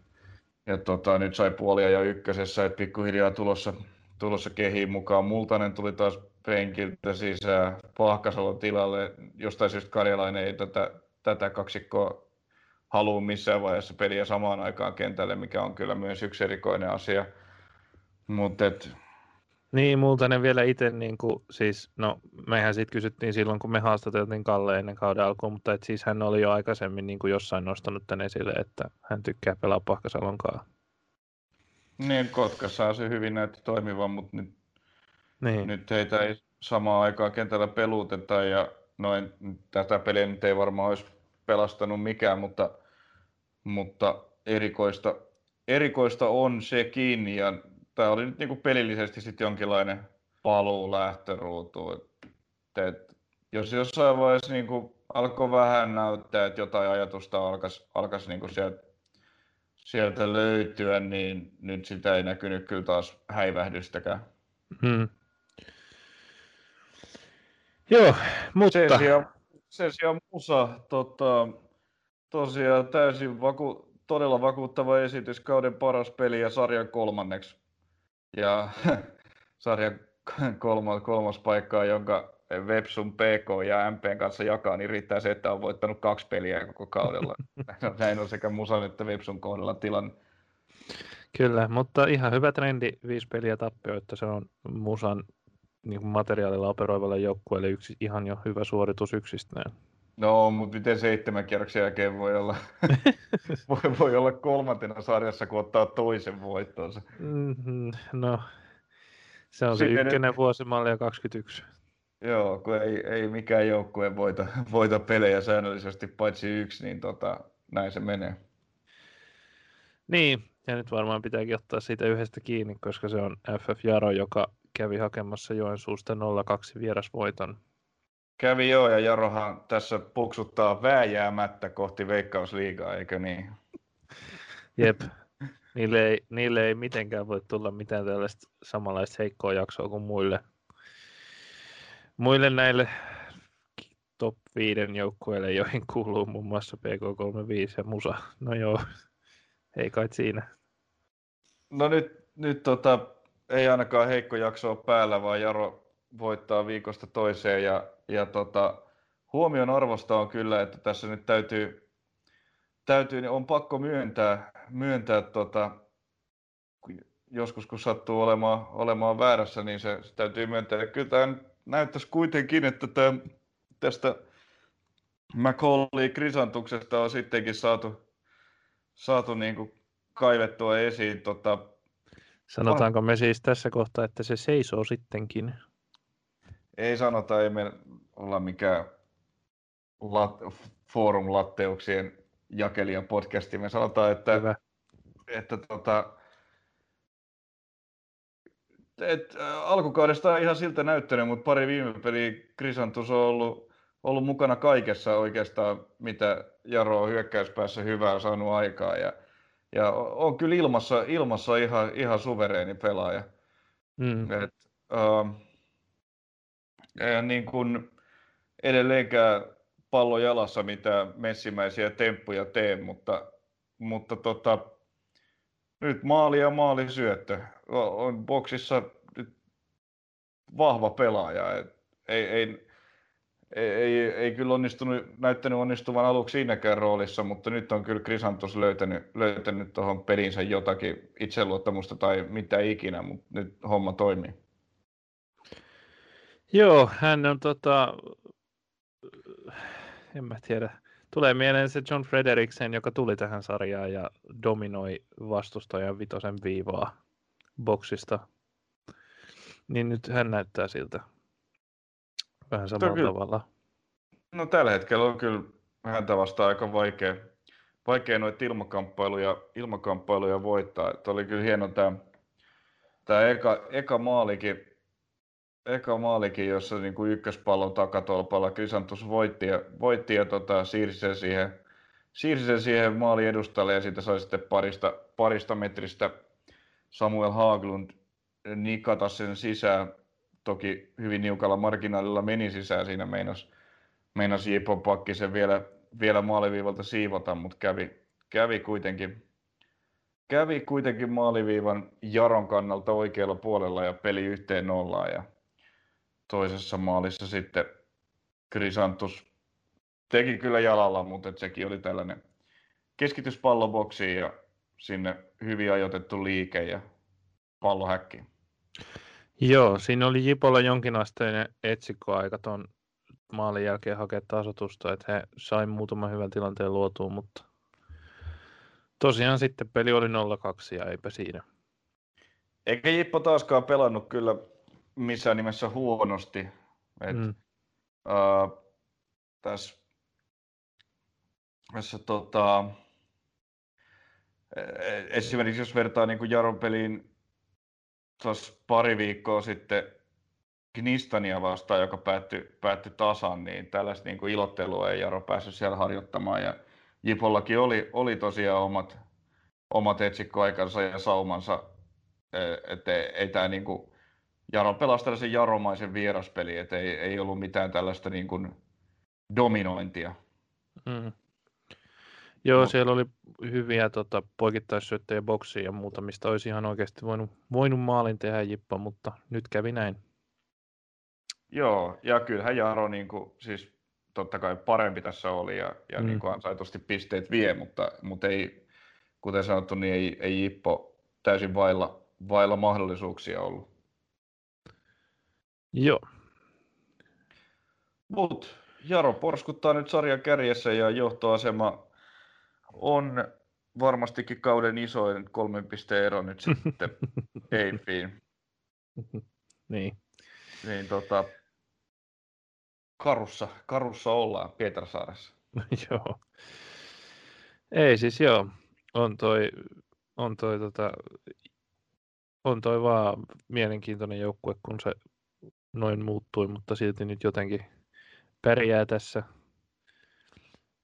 Ja tota, nyt sai puolia jo ykkösessä, että pikkuhiljaa tulossa, tulossa kehiin mukaan. Multanen tuli taas penkiltä sisään Pahkasalon tilalle. Jostain syystä Karjalainen ei tätä, tätä kaksikkoa halua missään vaiheessa peliä samaan aikaan kentälle, mikä on kyllä myös yksi erikoinen asia. Mutta niin, Multanen vielä itse, niin kuin, siis, no mehän siitä kysyttiin silloin, kun me haastateltiin Kalle ennen kauden alkuun, mutta et siis hän oli jo aikaisemmin niin kuin jossain nostanut tän esille, että hän tykkää pelaa Pahkasalonkaan. Niin, Kotkassa se hyvin näytti toimivan, mutta nyt, niin. nyt heitä ei samaan aikaan kentällä peluteta ja noin, tätä peliä nyt ei varmaan olisi pelastanut mikään, mutta, mutta erikoista, erikoista on sekin ja tämä oli nyt niinku pelillisesti sitten jonkinlainen paluu lähtöruutuun. Et, jos jossain vaiheessa niinku alkoi vähän näyttää, että jotain ajatusta alkaisi alkas niinku sieltä sieltä löytyä, niin nyt sitä ei näkynyt kyllä taas häivähdystäkään. Hmm. Joo, mutta... Sen sijaan, sen sijaan Musa, tota, tosiaan täysin vaku, todella vakuuttava esitys, kauden paras peli ja sarjan kolmanneksi. Ja sarjan kolmas, kolmas paikkaa, jonka Websun PK ja MPn kanssa jakaa, niin riittää se, että on voittanut kaksi peliä koko kaudella. Näin on sekä Musan että Websun kohdalla tilanne. Kyllä, mutta ihan hyvä trendi, viisi peliä että se on Musan niin kuin materiaalilla operoivalle joukkueelle yksi ihan jo hyvä suoritus yksistään. No, mutta miten seitsemän kierroksen jälkeen voi olla, voi, voi olla kolmantena sarjassa, kun ottaa toisen voittonsa? Mm-hmm, no, se on Sitten se ykkönen nyt... vuosimalli 21. Joo, kun ei, ei mikään joukkue voita, voita pelejä säännöllisesti paitsi yksi, niin tota, näin se menee. Niin, ja nyt varmaan pitääkin ottaa siitä yhdestä kiinni, koska se on FF Jaro, joka kävi hakemassa Joensuusta 0-2 vierasvoiton. Kävi joo, ja Jarohan tässä puksuttaa vääjäämättä kohti Veikkausliigaa, eikö niin? Jep. Niille ei, niille ei mitenkään voi tulla mitään tällaista samanlaista heikkoa jaksoa kuin muille muille näille top 5 joukkueille, joihin kuuluu muun muassa PK35 ja Musa. No joo, ei kai siinä. No nyt, nyt tota, ei ainakaan heikko jakso ole päällä, vaan Jaro voittaa viikosta toiseen ja, ja tota, huomion arvosta on kyllä, että tässä nyt täytyy, täytyy niin on pakko myöntää, myöntää tota, joskus kun sattuu olemaan, olemaan väärässä, niin se, se täytyy myöntää. Ja kyllä tämä näyttäisi kuitenkin, että tämä, tästä McCauley Krisantuksesta on sittenkin saatu, saatu niin kuin kaivettua esiin. Tota, Sanotaanko me siis tässä kohtaa, että se seisoo sittenkin? Ei sanota, ei me olla mikään lat, forum-latteuksien jakelija podcasti. Me sanotaan, että, Hyvä. että tota, et, äh, alkukaudesta on ihan siltä näyttänyt, mutta pari viime peliä Krisantus on ollut, ollut mukana kaikessa oikeastaan, mitä Jaro on hyökkäyspäässä hyvää saanut aikaa. Ja, ja on kyllä ilmassa, ilmassa ihan, ihan suvereeni pelaaja. Mm. Et, äh, ja niin kuin edelleenkään pallo jalassa mitä messimäisiä temppuja tee, mutta, mutta tota, nyt maali ja maalisyöttö. On boksissa vahva pelaaja. Et ei, ei, ei, ei, ei kyllä onnistunut, näyttänyt onnistuvan aluksi siinäkään roolissa, mutta nyt on kyllä Krisantos löytänyt, löytänyt tuohon pelinsä jotakin itseluottamusta tai mitä ikinä, mutta nyt homma toimii. Joo, hän on tota, en mä tiedä, Tulee mieleen se John Frederiksen, joka tuli tähän sarjaan ja dominoi vastustajan vitosen viivaa boksista. Niin nyt hän näyttää siltä vähän samalla kyllä, tavalla. No tällä hetkellä on kyllä häntä vastaan aika vaikea, vaikea noita ilmakamppailuja, ilmakamppailuja voittaa. Että oli kyllä hieno tämä, tämä eka, eka maalikin, eka maalikin, jossa niin kuin ykköspallon takatolpalla Krisantus voitti ja, voitti ja tota, siirsi, sen siihen, siirsi sen siihen maali edustalle ja siitä sai sitten parista, parista metristä Samuel Haaglund nikata sen sisään. Toki hyvin niukalla marginaalilla meni sisään siinä meinas, meinas Jipo Pakki sen vielä, vielä maaliviivalta siivota, mutta kävi, kävi kuitenkin kävi kuitenkin maaliviivan Jaron kannalta oikealla puolella ja peli yhteen nollaan. Ja toisessa maalissa sitten Krisantus teki kyllä jalalla, mutta sekin oli tällainen keskitys palloboksiin ja sinne hyvin ajoitettu liike ja pallo häkki. Joo, siinä oli Jipolla jonkinasteinen etsikkoaika tuon maalin jälkeen hakea tasotusta, että he sai muutaman hyvän tilanteen luotua, mutta tosiaan sitten peli oli 0-2 ja eipä siinä. Eikä Jippo taaskaan pelannut kyllä missään nimessä huonosti. Et, mm. uh, tässä, tässä tota, e, e, esimerkiksi jos vertaa niin kuin Jaron peliin tuossa pari viikkoa sitten Knistania vastaan, joka päättyi, päättyi tasan, niin tällaista niin kuin ilottelua ei Jaro päässyt siellä harjoittamaan. Ja Jipollakin oli, oli tosiaan omat, omat etsikkoaikansa ja saumansa, e, että ei, tämä niinku, Jaro pelasi tällaisen jaromaisen vieraspeli, että ei, ei ollut mitään tällaista niin kuin dominointia. Mm. Joo, no. siellä oli hyviä tota, poikittaissyöttejä boksiin ja muuta, mistä olisi ihan oikeasti voinut, voinut maalin tehdä Jippa, mutta nyt kävi näin. Joo, ja kyllähän Jaro niin kuin, siis totta kai parempi tässä oli ja, ja mm. niin kuin ansaitusti pisteet vie, mutta, mutta ei, kuten sanottu, niin ei, ei Jippo täysin vailla, vailla mahdollisuuksia ollut. Joo. Mutta Jaro porskuttaa nyt sarjan kärjessä ja johtoasema on varmastikin kauden isoin kolmen pisteen ero nyt sitten Eifiin. niin. Niin tota, karussa, karussa ollaan Pietarsaaressa. joo. Ei siis joo, on toi, on toi, tota, on toi vaan mielenkiintoinen joukkue, kun se noin muuttui, mutta silti nyt jotenkin pärjää tässä,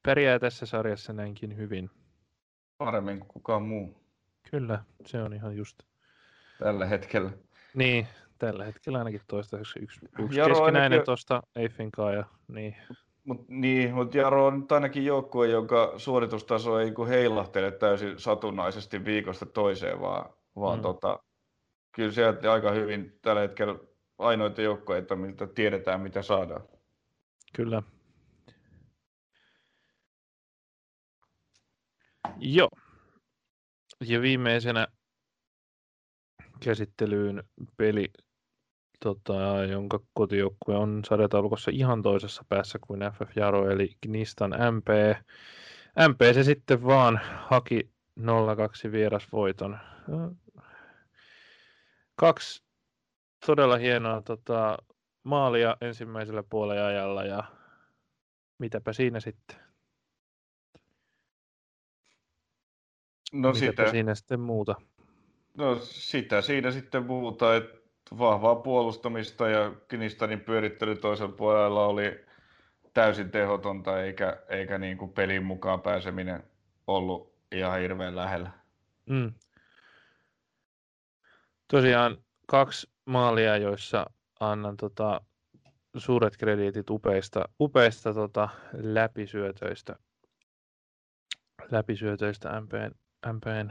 pärjää tässä sarjassa näinkin hyvin. Paremmin kuin kukaan muu. Kyllä, se on ihan just. Tällä hetkellä. Niin, tällä hetkellä ainakin toistaiseksi yksi, yksi Jaro keskinäinen ainakin... tuosta Eiffinkaan. Ja, niin. Mut, niin, mutta Jaro on nyt ainakin joukkue, jonka suoritustaso ei niin heilahtele täysin satunnaisesti viikosta toiseen, vaan, vaan mm. tota, kyllä sieltä aika hyvin tällä hetkellä ainoita joukkoja, miltä tiedetään, mitä saadaan. Kyllä. Joo. Ja viimeisenä käsittelyyn peli, tota, jonka kotijoukkue on sarjataulukossa ihan toisessa päässä kuin FF Jaro, eli Gnistan MP. MP se sitten vaan haki 0-2 vierasvoiton. Kaksi todella hienoa tota, maalia ensimmäisellä puolella ajalla ja mitäpä siinä sitten. No sitä, siinä sitten muuta? No sitä siinä sitten muuta, että vahvaa puolustamista ja Kinistanin pyörittely toisella puolella oli täysin tehotonta eikä, eikä niin kuin pelin mukaan pääseminen ollut ihan hirveän lähellä. Mm. Tosiaan kaksi maalia, joissa annan tota, suuret krediitit upeista, upeista tota, läpisyötöistä, läpisyötöistä MPn, MPn,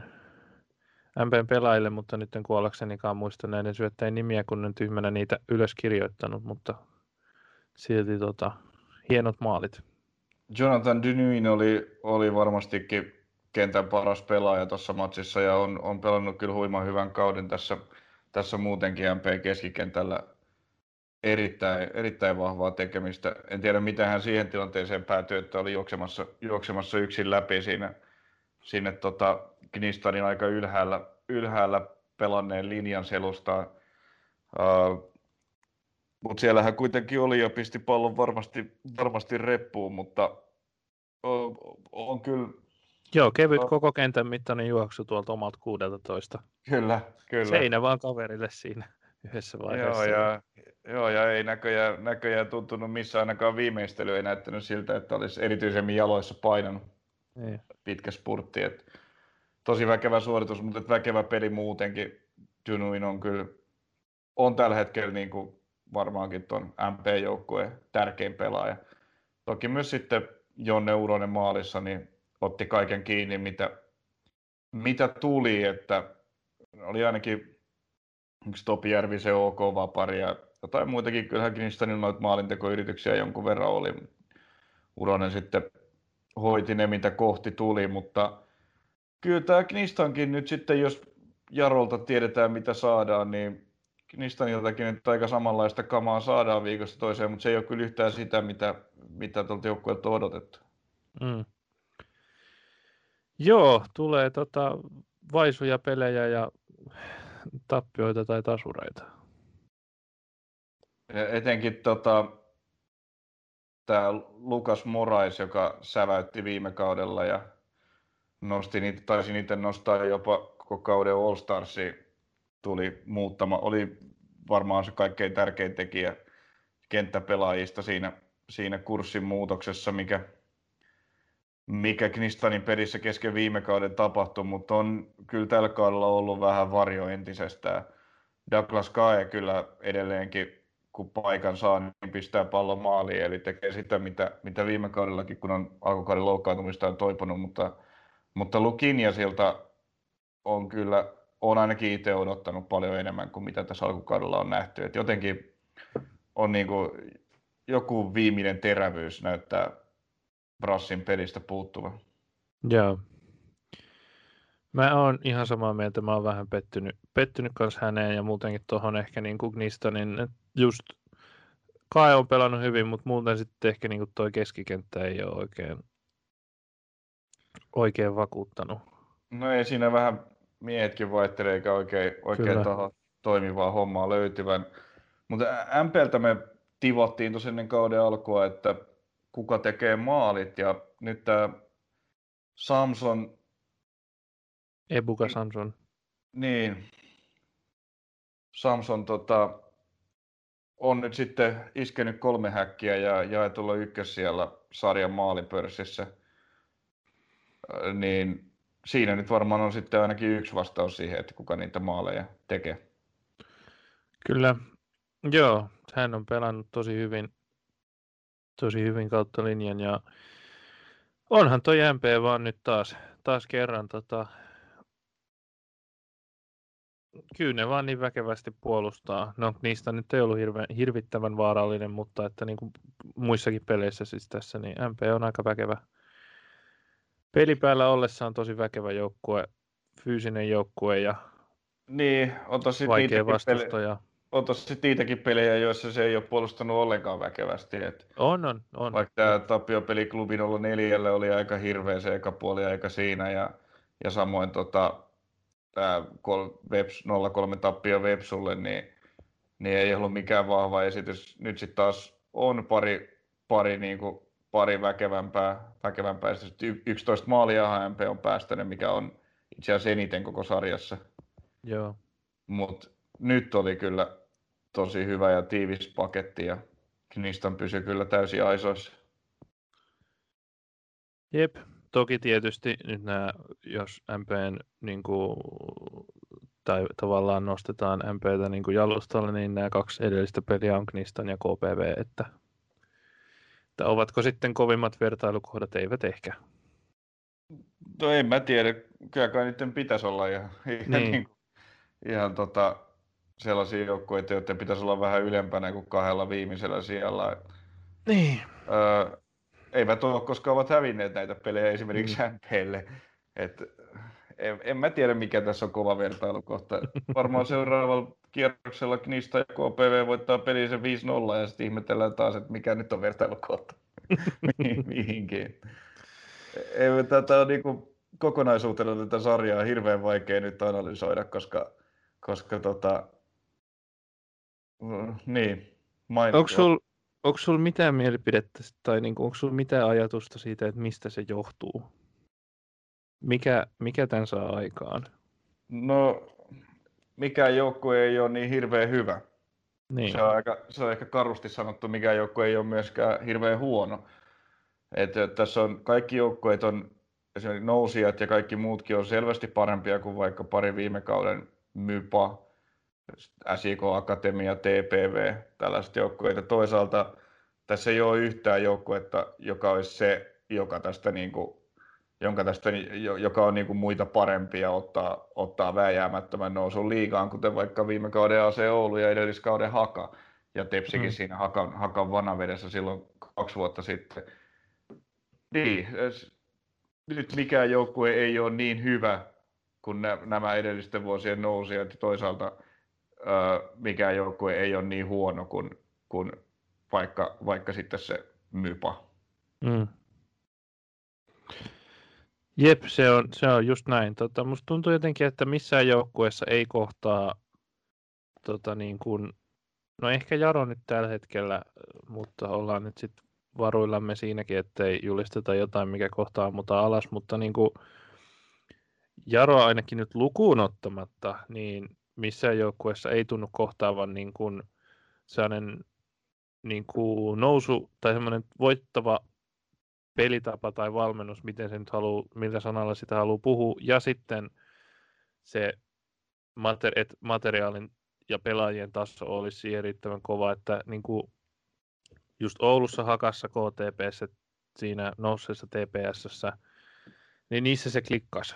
MPn pelaajille, mutta nyt en kuollaksenikaan muista näiden syöttäjien nimiä, kun en tyhmänä niitä ylös kirjoittanut, mutta silti tota, hienot maalit. Jonathan Dynyin oli, oli varmastikin kentän paras pelaaja tuossa matsissa ja on, on pelannut kyllä huiman hyvän kauden tässä tässä muutenkin MP keskikentällä erittäin, erittäin vahvaa tekemistä. En tiedä, miten hän siihen tilanteeseen päätyi, että oli juoksemassa, juoksemassa yksin läpi siinä, sinne tota Knistanin aika ylhäällä, ylhäällä pelanneen linjan selustaa. Uh, mutta siellä hän kuitenkin oli ja pisti pallon varmasti, varmasti reppuun, mutta on, on kyllä Joo, kevyt no. koko kentän mittainen juoksu tuolta omalta 16. Kyllä, kyllä. Seinä vaan kaverille siinä yhdessä vaiheessa. Joo, ja, joo, ja ei näköjään, näköjään tuntunut missä ainakaan viimeistely ei näyttänyt siltä, että olisi erityisemmin jaloissa painanut niin. pitkä spurtti. Et, tosi väkevä suoritus, mutta väkevä peli muutenkin. Junuin on kyllä, on tällä hetkellä niin kuin varmaankin tuon MP-joukkueen tärkein pelaaja. Toki myös sitten Jonne Uronen maalissa, niin otti kaiken kiinni, mitä, mitä tuli, että oli ainakin yksi Topi se OK vapari ja jotain muitakin, kyllähän Knistanin noita maalintekoyrityksiä jonkun verran oli. Uronen sitten hoiti ne, mitä kohti tuli, mutta kyllä tämä Knistankin nyt sitten, jos Jarolta tiedetään, mitä saadaan, niin Knistaniltakin nyt aika samanlaista kamaa saadaan viikosta toiseen, mutta se ei ole kyllä yhtään sitä, mitä, mitä tuolta joukkueelta on odotettu. Mm. Joo, tulee tota vaisuja pelejä ja tappioita tai tasureita. Etenkin tota, tämä Lukas Morais, joka säväytti viime kaudella ja nosti niitä, taisi niitä nostaa jopa koko kauden All Starsi tuli muuttama, oli varmaan se kaikkein tärkein tekijä kenttäpelaajista siinä, siinä kurssin muutoksessa, mikä, mikä Knistanin pelissä kesken viime kauden tapahtui, mutta on kyllä tällä kaudella ollut vähän varjo entisestään. Douglas Kae kyllä edelleenkin, kun paikan saa, niin pistää pallon maaliin, eli tekee sitä, mitä, mitä viime kaudellakin, kun on alkukauden loukkaantumista on toipunut, mutta, mutta Lukinia siltä on kyllä, on ainakin itse odottanut paljon enemmän kuin mitä tässä alkukaudella on nähty. Et jotenkin on niin kuin, joku viimeinen terävyys näyttää Brassin pelistä puuttuva. Joo. Mä oon ihan samaa mieltä, mä oon vähän pettynyt, pettynyt kanssa häneen ja muutenkin tuohon ehkä niin kuin Gnistonin, just Kai on pelannut hyvin, mutta muuten sitten ehkä niin kuin toi keskikenttä ei ole oikein, oikein vakuuttanut. No ei siinä vähän miehetkin vaihtelee eikä oikein, oikein tuohon toimivaa hommaa löytyvän. Mutta MPltä me tivottiin tuossa ennen kauden alkua, että kuka tekee maalit ja nyt tämä Samson... Ebuka Samson. Niin. Samson tota, on nyt sitten iskenyt kolme häkkiä ja jaetulla ykkös siellä sarjan maalipörssissä. Niin siinä nyt varmaan on sitten ainakin yksi vastaus siihen, että kuka niitä maaleja tekee. Kyllä, joo, hän on pelannut tosi hyvin, tosi hyvin kautta linjan ja onhan toi MP vaan nyt taas, taas kerran tota, kyllä ne vaan niin väkevästi puolustaa. No niistä nyt ei ollut hirve, hirvittävän vaarallinen, mutta että niin kuin muissakin peleissä siis tässä, niin MP on aika väkevä. Pelipäällä ollessaan tosi väkevä joukkue, fyysinen joukkue ja niin, on tosi vaikea vastustaja. Pele- on tossa niitäkin pelejä, joissa se ei ole puolustanut ollenkaan väkevästi. Et on, on, on. Vaikka tämä Tapio-peli klubin ollut neljälle oli aika hirveä se eka puoli aika siinä ja, ja samoin tota, tämä 03 tappio Vepsulle, niin, niin ei ollut mikään vahva esitys. Nyt sitten taas on pari, pari, niin kuin, pari väkevämpää, väkevämpää 11 maalia MP on päästänyt, mikä on itse asiassa eniten koko sarjassa. Joo. Mutta nyt oli kyllä tosi hyvä ja tiivis paketti ja Knistan pysyi kyllä täysin aisoissa. Jep, toki tietysti nyt nämä, jos MPn niin kuin, tai tavallaan nostetaan MPtä niin kuin jalustalle, niin nämä kaksi edellistä peliä on Knistan ja KPV, että, että ovatko sitten kovimmat vertailukohdat, eivät ehkä. No en mä tiedä, kyllä kai niiden pitäisi olla ihan, ihan, niin. niin kuin, ihan tota, sellaisia joukkueita, joiden pitäisi olla vähän ylempänä kuin kahdella viimeisellä siellä. Niin. Öö, eivät ole, koska ovat hävinneet näitä pelejä esimerkiksi mm. MPlle. Et, en, en mä tiedä, mikä tässä on kova vertailukohta. Varmaan seuraavalla kierroksella Knista ja KPV voittaa pelissä 5-0 ja sitten ihmetellään taas, että mikä nyt on vertailukohta mihinkin. Ei, tätä on niin kuin, kokonaisuutena tätä sarjaa hirveän vaikea nyt analysoida, koska, koska tota, Mm, niin. Onko sulla onko sul mitään mielipidettä tai niinku, onko sulla mitään ajatusta siitä, että mistä se johtuu? Mikä, mikä tämän saa aikaan? No, mikä joukkue ei ole niin hirveän hyvä. Niin. Se, on aika, se on ehkä karusti sanottu, mikä joukkue ei ole myöskään hirveän huono. Et, et tässä on kaikki joukkueet on esimerkiksi nousijat ja kaikki muutkin on selvästi parempia kuin vaikka pari viime kauden mypa SIK Akatemia, TPV, tällaiset joukkueita. Toisaalta tässä ei ole yhtään joukkuetta, joka olisi se, joka tästä niin kuin, jonka tästä, joka on niin kuin muita parempia ottaa, ottaa vääjäämättömän nousun liigaan, kuten vaikka viime kauden AC Oulu ja edelliskauden Haka. Ja Tepsikin mm. siinä Hakan, Hakan vanavedessä silloin kaksi vuotta sitten. Niin, nyt mikään joukkue ei ole niin hyvä kuin nämä edellisten vuosien nousijat. Toisaalta mikä joukkue ei ole niin huono kuin, kuin vaikka, vaikka sitten se mypa. Mm. Jep, se on, se on just näin. Tota, musta tuntuu jotenkin, että missään joukkueessa ei kohtaa tota, niin kuin, no ehkä Jaro nyt tällä hetkellä, mutta ollaan nyt sitten varuillamme siinäkin, ettei julisteta jotain, mikä kohtaa mutta alas, mutta niin kuin, Jaro ainakin nyt lukuun ottamatta, niin missään joukkueessa ei tunnu kohtaavan niin kuin sellainen niin kuin nousu tai semmoinen voittava pelitapa tai valmennus, miten se nyt haluaa, millä sanalla sitä haluaa puhua, ja sitten se mater- et materiaalin ja pelaajien taso olisi erittäin kova, että niin kuin just Oulussa hakassa KTPssä, siinä nousseessa TPSssä, niin niissä se klikkasi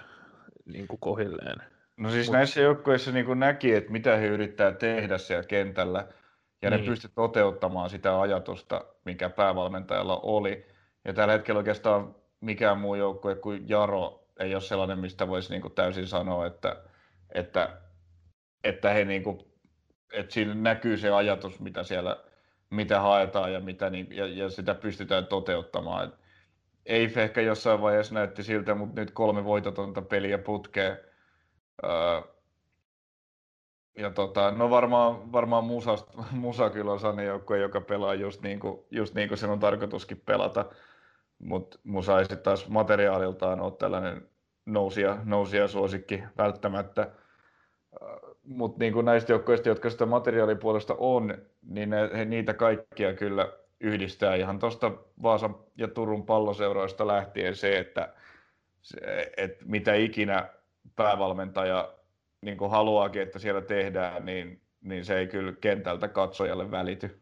niin kuin kohilleen. No siis Mut... näissä joukkueissa niin näki, että mitä he yrittää tehdä siellä kentällä, ja niin. ne pysty toteuttamaan sitä ajatusta, mikä päävalmentajalla oli. Ja tällä hetkellä oikeastaan mikään muu joukkue kuin Jaro ei ole sellainen, mistä voisi niin täysin sanoa, että, että, että, he niin kuin, että siinä näkyy se ajatus, mitä siellä mitä haetaan ja, mitä, niin, ja, ja sitä pystytään toteuttamaan. Et ei ehkä jossain vaiheessa näytti siltä, mutta nyt kolme voitotonta peliä putkeen. Öö, ja tota, no varmaan, varmaan Musa, Musa kyllä on sellainen joukkue, joka pelaa just niin kuin, just niin kuin sen on tarkoituskin pelata. Mutta Musa ei sitten taas materiaaliltaan ole tällainen nousia, nousia suosikki välttämättä. Mutta niin näistä joukkoista, jotka sitä materiaalipuolesta on, niin ne, he niitä kaikkia kyllä yhdistää ihan tuosta Vaasan ja Turun palloseuroista lähtien se, että, se, että mitä ikinä päävalmentaja niin kuin haluaakin, että siellä tehdään, niin, niin se ei kyllä kentältä katsojalle välity.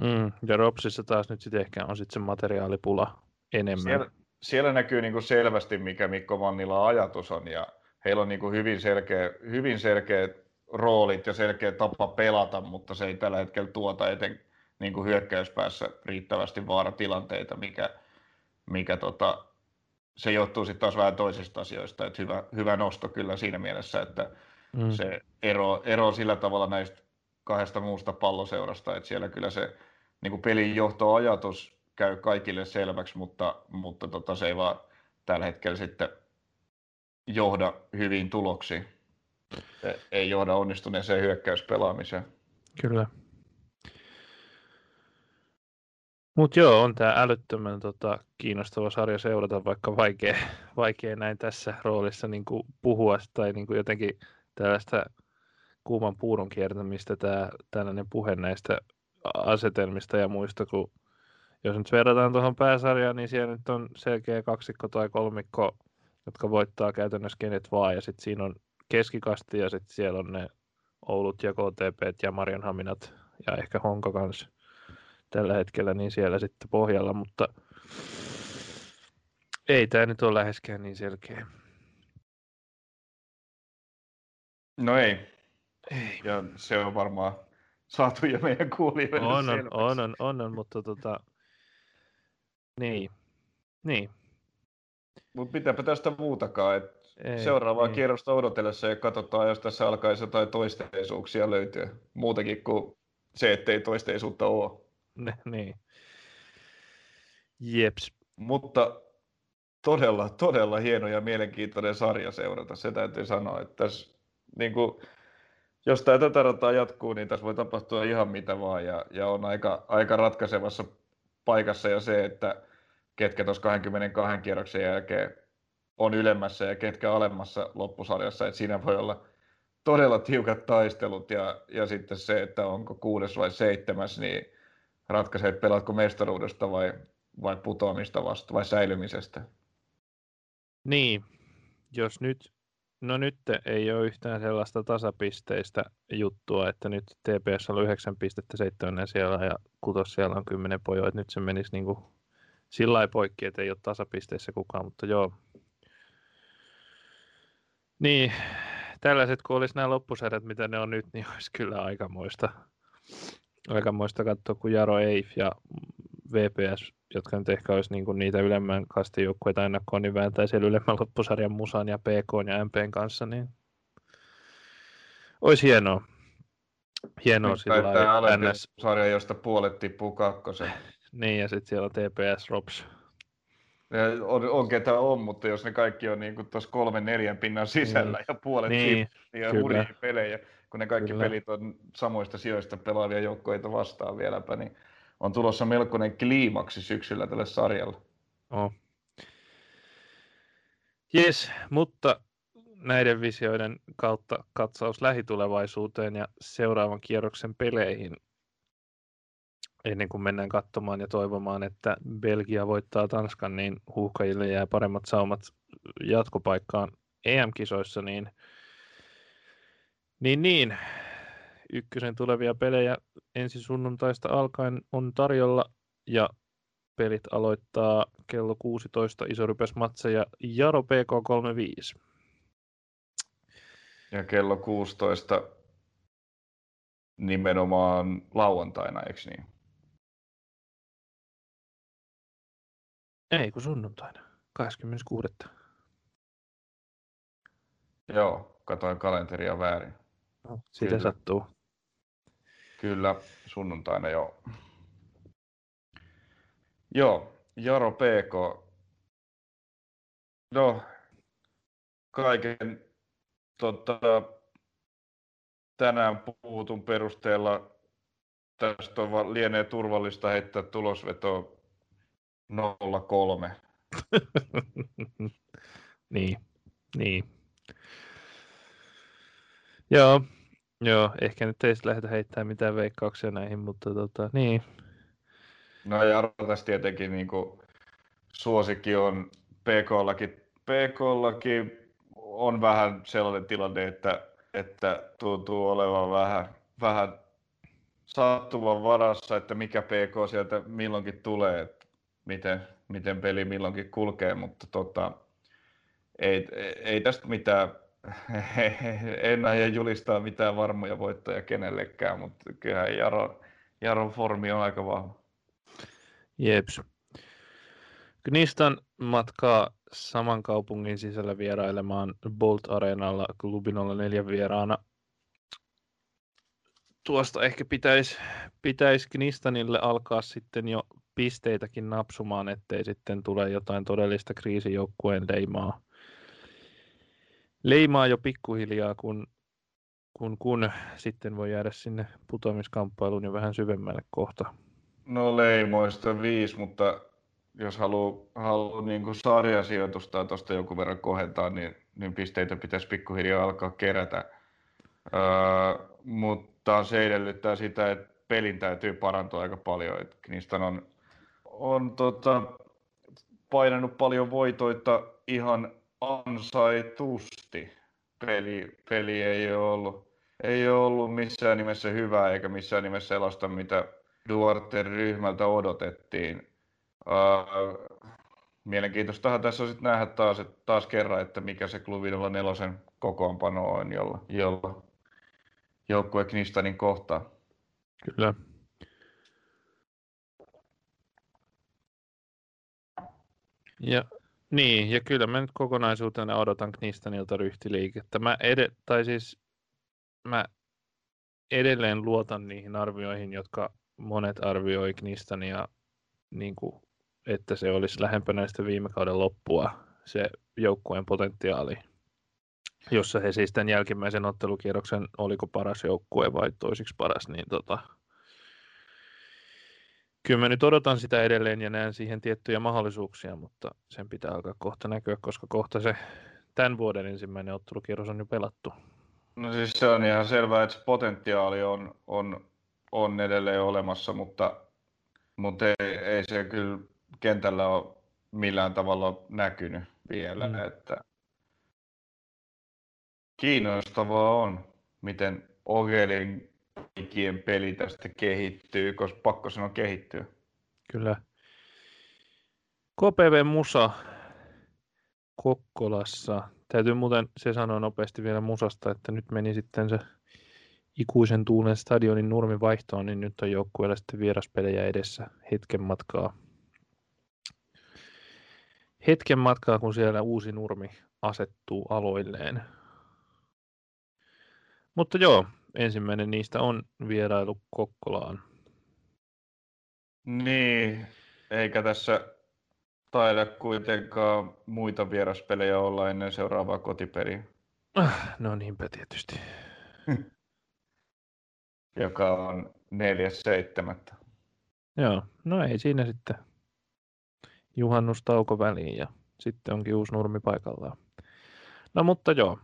Mm, ja Ropsissa taas nyt sitten ehkä on sitten se materiaalipula enemmän. Siellä, siellä näkyy niin kuin selvästi, mikä Mikko Mannilla ajatus on, ja heillä on niin kuin hyvin, selkeä, hyvin selkeä roolit ja selkeä tapa pelata, mutta se ei tällä hetkellä tuota eten niin kuin hyökkäyspäässä riittävästi vaaratilanteita, mikä, mikä tota, se johtuu sitten taas vähän toisista asioista, että hyvä, hyvä nosto kyllä siinä mielessä, että mm. se ero, ero sillä tavalla näistä kahdesta muusta palloseurasta, että siellä kyllä se niin kuin pelin johtoajatus käy kaikille selväksi, mutta, mutta tota, se ei vaan tällä hetkellä sitten johda hyviin tuloksiin. Se ei johda onnistuneeseen hyökkäyspelaamiseen. Kyllä. Mutta joo, on tämä älyttömän tota, kiinnostava sarja seurata, vaikka vaikea, vaikea näin tässä roolissa niin kuin puhua tai niin kuin jotenkin tällaista kuuman puuron kiertämistä, tämä, tällainen puhe näistä asetelmista ja muista, kun jos nyt verrataan tuohon pääsarjaan, niin siellä nyt on selkeä kaksikko tai kolmikko, jotka voittaa käytännössä kenet vaan, ja sitten siinä on keskikasti, ja sitten siellä on ne Oulut ja KTP ja Marionhaminat ja ehkä Honka kanssa tällä hetkellä, niin siellä sitten pohjalla, mutta ei tämä nyt ole läheskään niin selkeä. No ei. ei. Ja se on varmaan saatu jo meidän kuulijoille on, on, on, on, on, on, mutta tota, niin, niin. Mutta pitääpä tästä muutakaan, että seuraavaa ei. kierrosta odotellessa ja katsotaan, jos tässä alkaisi jotain toisteisuuksia löytyä. Muutakin kuin se, ettei toisteisuutta ole. Ne, niin. Jeps. Mutta todella, todella hieno ja mielenkiintoinen sarja seurata. Se täytyy sanoa, että tässä, niin kuin, jos tämä tätä rataa jatkuu, niin tässä voi tapahtua ihan mitä vaan. Ja, ja on aika, aika ratkaisevassa paikassa jo se, että ketkä tuossa 22 kierroksen jälkeen on ylemmässä ja ketkä alemmassa loppusarjassa. Että siinä voi olla todella tiukat taistelut ja, ja sitten se, että onko kuudes vai seitsemäs, niin ratkaisee, että pelaatko mestaruudesta vai, vai putoamista vasta vai säilymisestä. Niin, jos nyt, no nyt ei ole yhtään sellaista tasapisteistä juttua, että nyt TPS on 9 pistettä, 7 siellä ja kutos siellä on 10 pojoa, että nyt se menisi niin kuin sillä lailla poikki, että ei ole tasapisteissä kukaan, mutta joo. Niin, tällaiset kun olisi nämä loppusarjat, mitä ne on nyt, niin olisi kyllä aikamoista aikamoista katsoa, kun Jaro Eif ja VPS, jotka nyt ehkä olisi niinku niitä ylemmän kastin joukkueita ennakkoon, niin vääntää siellä ylemmän loppusarjan Musan ja PK ja MPn kanssa, niin olisi hienoa. Hienoa Nyt sillä lailla. NS... sarja, josta puolet tippuu kakkosen. niin, ja sitten siellä on TPS Rops. Ja on, on ketä on, mutta jos ne kaikki on niin tuossa kolmen neljän pinnan sisällä niin. ja puolet niin, ja hurjia pelejä, kun ne kaikki Kyllä. pelit on samoista sijoista pelaavia joukkoita vastaan vieläpä, niin on tulossa melkoinen kliimaksi syksyllä tälle sarjalle. Oh. Jes, mutta näiden visioiden kautta katsaus lähitulevaisuuteen ja seuraavan kierroksen peleihin. ennen kuin mennään katsomaan ja toivomaan, että Belgia voittaa Tanskan, niin huuhkajille jää paremmat saumat jatkopaikkaan EM-kisoissa, niin, niin, niin ykkösen tulevia pelejä ensi sunnuntaista alkaen on tarjolla ja pelit aloittaa kello 16 isorypäsmatseja Jaro PK35. Ja kello 16 nimenomaan lauantaina, eikö niin? Ei kun sunnuntaina, 26. Joo, katoin kalenteria väärin. No, sitä Kyllä. sattuu. Kyllä, sunnuntaina joo. Joo, Jaro PK. No, kaiken tota, tänään puhutun perusteella tästä on, lienee turvallista heittää tulosveto 0-3. niin, niin. Joo, joo, ehkä nyt ei lähdetä heittämään mitään veikkauksia näihin, mutta tota, niin. No ja tässä tietenkin niin kuin suosikki on PK-lakin, PK-lakin on vähän sellainen tilanne, että, että tuntuu olevan vähän, vähän sattuvan varassa, että mikä PK sieltä milloinkin tulee, että miten, miten peli milloinkin kulkee, mutta tota, ei, ei tästä mitään, en aio julistaa mitään varmoja voittoja kenellekään, mutta kyllähän Jaro, Jaron formi on aika vahva. Jeps. Knistan matkaa saman kaupungin sisällä vierailemaan Bolt Areenalla klubi 04 vieraana. Tuosta ehkä pitäisi pitäis Knistanille alkaa sitten jo pisteitäkin napsumaan, ettei sitten tule jotain todellista kriisijoukkueen leimaa. Leimaa jo pikkuhiljaa, kun, kun, kun sitten voi jäädä sinne putoamiskamppailuun jo vähän syvemmälle kohta. No leimoista viisi, mutta jos haluaa, haluaa niin sarjasijoitusta tuosta joku verran kohentaa, niin, niin pisteitä pitäisi pikkuhiljaa alkaa kerätä. Öö, mutta se edellyttää sitä, että pelin täytyy parantua aika paljon. Et niistä on, on tota, painanut paljon voitoita ihan ansaitusti. Peli, peli ei ole ollut, ei ole ollut missään nimessä hyvää eikä missään nimessä sellaista, mitä Duarten ryhmältä odotettiin Uh, mielenkiintoistahan tässä on sitten nähdä taas, että taas kerran, että mikä se klubi nelosen kokoonpano on, jolla, jolla joukkue Knistanin kohtaa. Kyllä. Ja, niin, ja kyllä mä nyt kokonaisuutena odotan Knistanilta ryhtiliikettä. Mä, ed- tai siis, mä edelleen luotan niihin arvioihin, jotka monet arvioi Knistania niin kuin että se olisi lähempänä sitä viime kauden loppua se joukkueen potentiaali, jossa he siis tämän jälkimmäisen ottelukierroksen oliko paras joukkue vai toisiksi paras, niin tota, kyllä mä nyt odotan sitä edelleen ja näen siihen tiettyjä mahdollisuuksia, mutta sen pitää alkaa kohta näkyä, koska kohta se tämän vuoden ensimmäinen ottelukierros on jo pelattu. No siis se on ihan selvää, että potentiaali on, on, on edelleen olemassa, mutta, mutta ei, ei se kyllä kentällä ole millään tavalla näkynyt vielä. Mm. Että kiinnostavaa on, miten Ogelin peli tästä kehittyy, koska pakko sanoa kehittyä. Kyllä. KPV Musa Kokkolassa. Täytyy muuten se sanoa nopeasti vielä Musasta, että nyt meni sitten se ikuisen tuulen stadionin nurmi vaihtoon, niin nyt on joukkueella sitten vieraspelejä edessä hetken matkaa hetken matkaa, kun siellä uusi nurmi asettuu aloilleen. Mutta joo, ensimmäinen niistä on vierailu Kokkolaan. Niin, eikä tässä taida kuitenkaan muita vieraspelejä olla ennen seuraavaa kotipeliä. Ah, no niinpä tietysti. Joka on 4.7. Joo, no ei siinä sitten juhannustauko väliin ja sitten onkin uusi nurmi paikallaan. No mutta joo.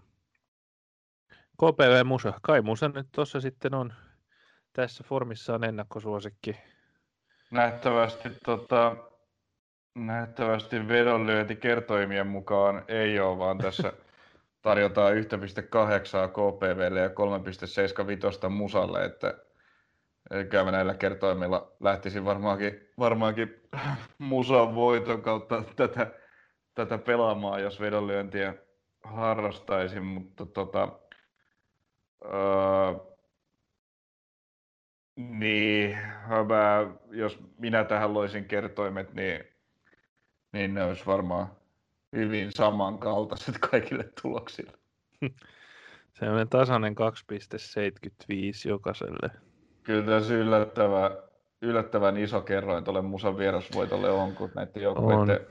KPV Musa. Kai Musa nyt tuossa sitten on tässä formissaan ennakkosuosikki nähtävästi, tota, nähtävästi vedonlyöntikertoimien mukaan ei ole, vaan tässä tarjotaan 1,8 KPVlle ja 3,75 musalle, että kyllä näillä kertoimilla lähtisin varmaankin, varmaankin musan voiton kautta tätä, tätä pelaamaan, jos vedonlyöntiä harrastaisin, mutta tota, öö, niin, mä, jos minä tähän loisin kertoimet, niin, niin ne olisi varmaan hyvin samankaltaiset kaikille tuloksille. Se on tasainen 2,75 jokaiselle. Kyllä tässä yllättävä, yllättävän iso kerroin tuolle Musan vierasvoitolle on, kun näiden joukkueiden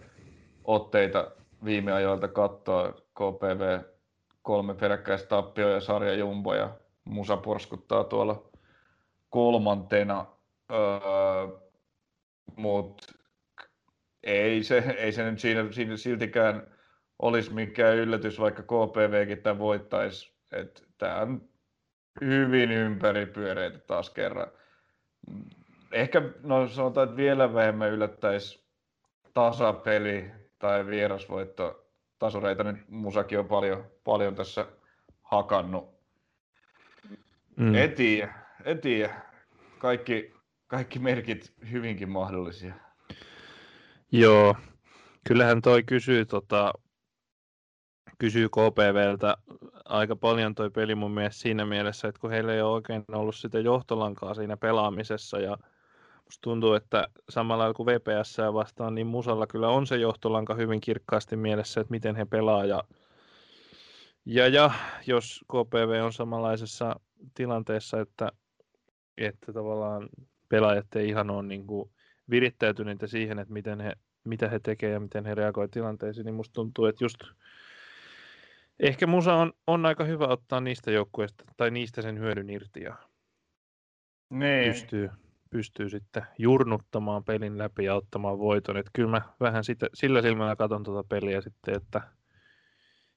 otteita viime ajoilta katsoa. KPV kolme peräkkäistä tappio ja sarja Jumbo ja Musa porskuttaa tuolla kolmantena. Öö, Mutta ei se, ei se nyt siinä, siinä siltikään olisi mikään yllätys, vaikka KPVkin tämän voittaisi. Tämä on hyvin ympäripyöreitä taas kerran. Ehkä no sanotaan, että vielä vähemmän yllättäisi tasapeli tai vierasvoitto. Tasureita nyt Musakin on paljon, paljon tässä hakannut. Mm. En tiedä, en tiedä. Kaikki, kaikki merkit hyvinkin mahdollisia. Joo, kyllähän toi kysyy, tota, kysyy KPVltä aika paljon toi peli mun mielestä siinä mielessä, että kun heillä ei ole oikein ollut sitä johtolankaa siinä pelaamisessa ja musta tuntuu, että samalla kuin VPS vastaan, niin Musalla kyllä on se johtolanka hyvin kirkkaasti mielessä, että miten he pelaa ja, ja, ja jos KPV on samanlaisessa tilanteessa, että, että tavallaan pelaajat ei ihan ole niin kuin virittäytyneitä siihen, että miten he, mitä he tekevät ja miten he reagoivat tilanteisiin, niin musta tuntuu, että just ehkä Musa on, on aika hyvä ottaa niistä joukkueista tai niistä sen hyödyn irti ja niin. pystyy, pystyy sitten jurnuttamaan pelin läpi ja ottamaan voiton. Että kyllä mä vähän sitä, sillä silmällä katson tuota peliä sitten, että,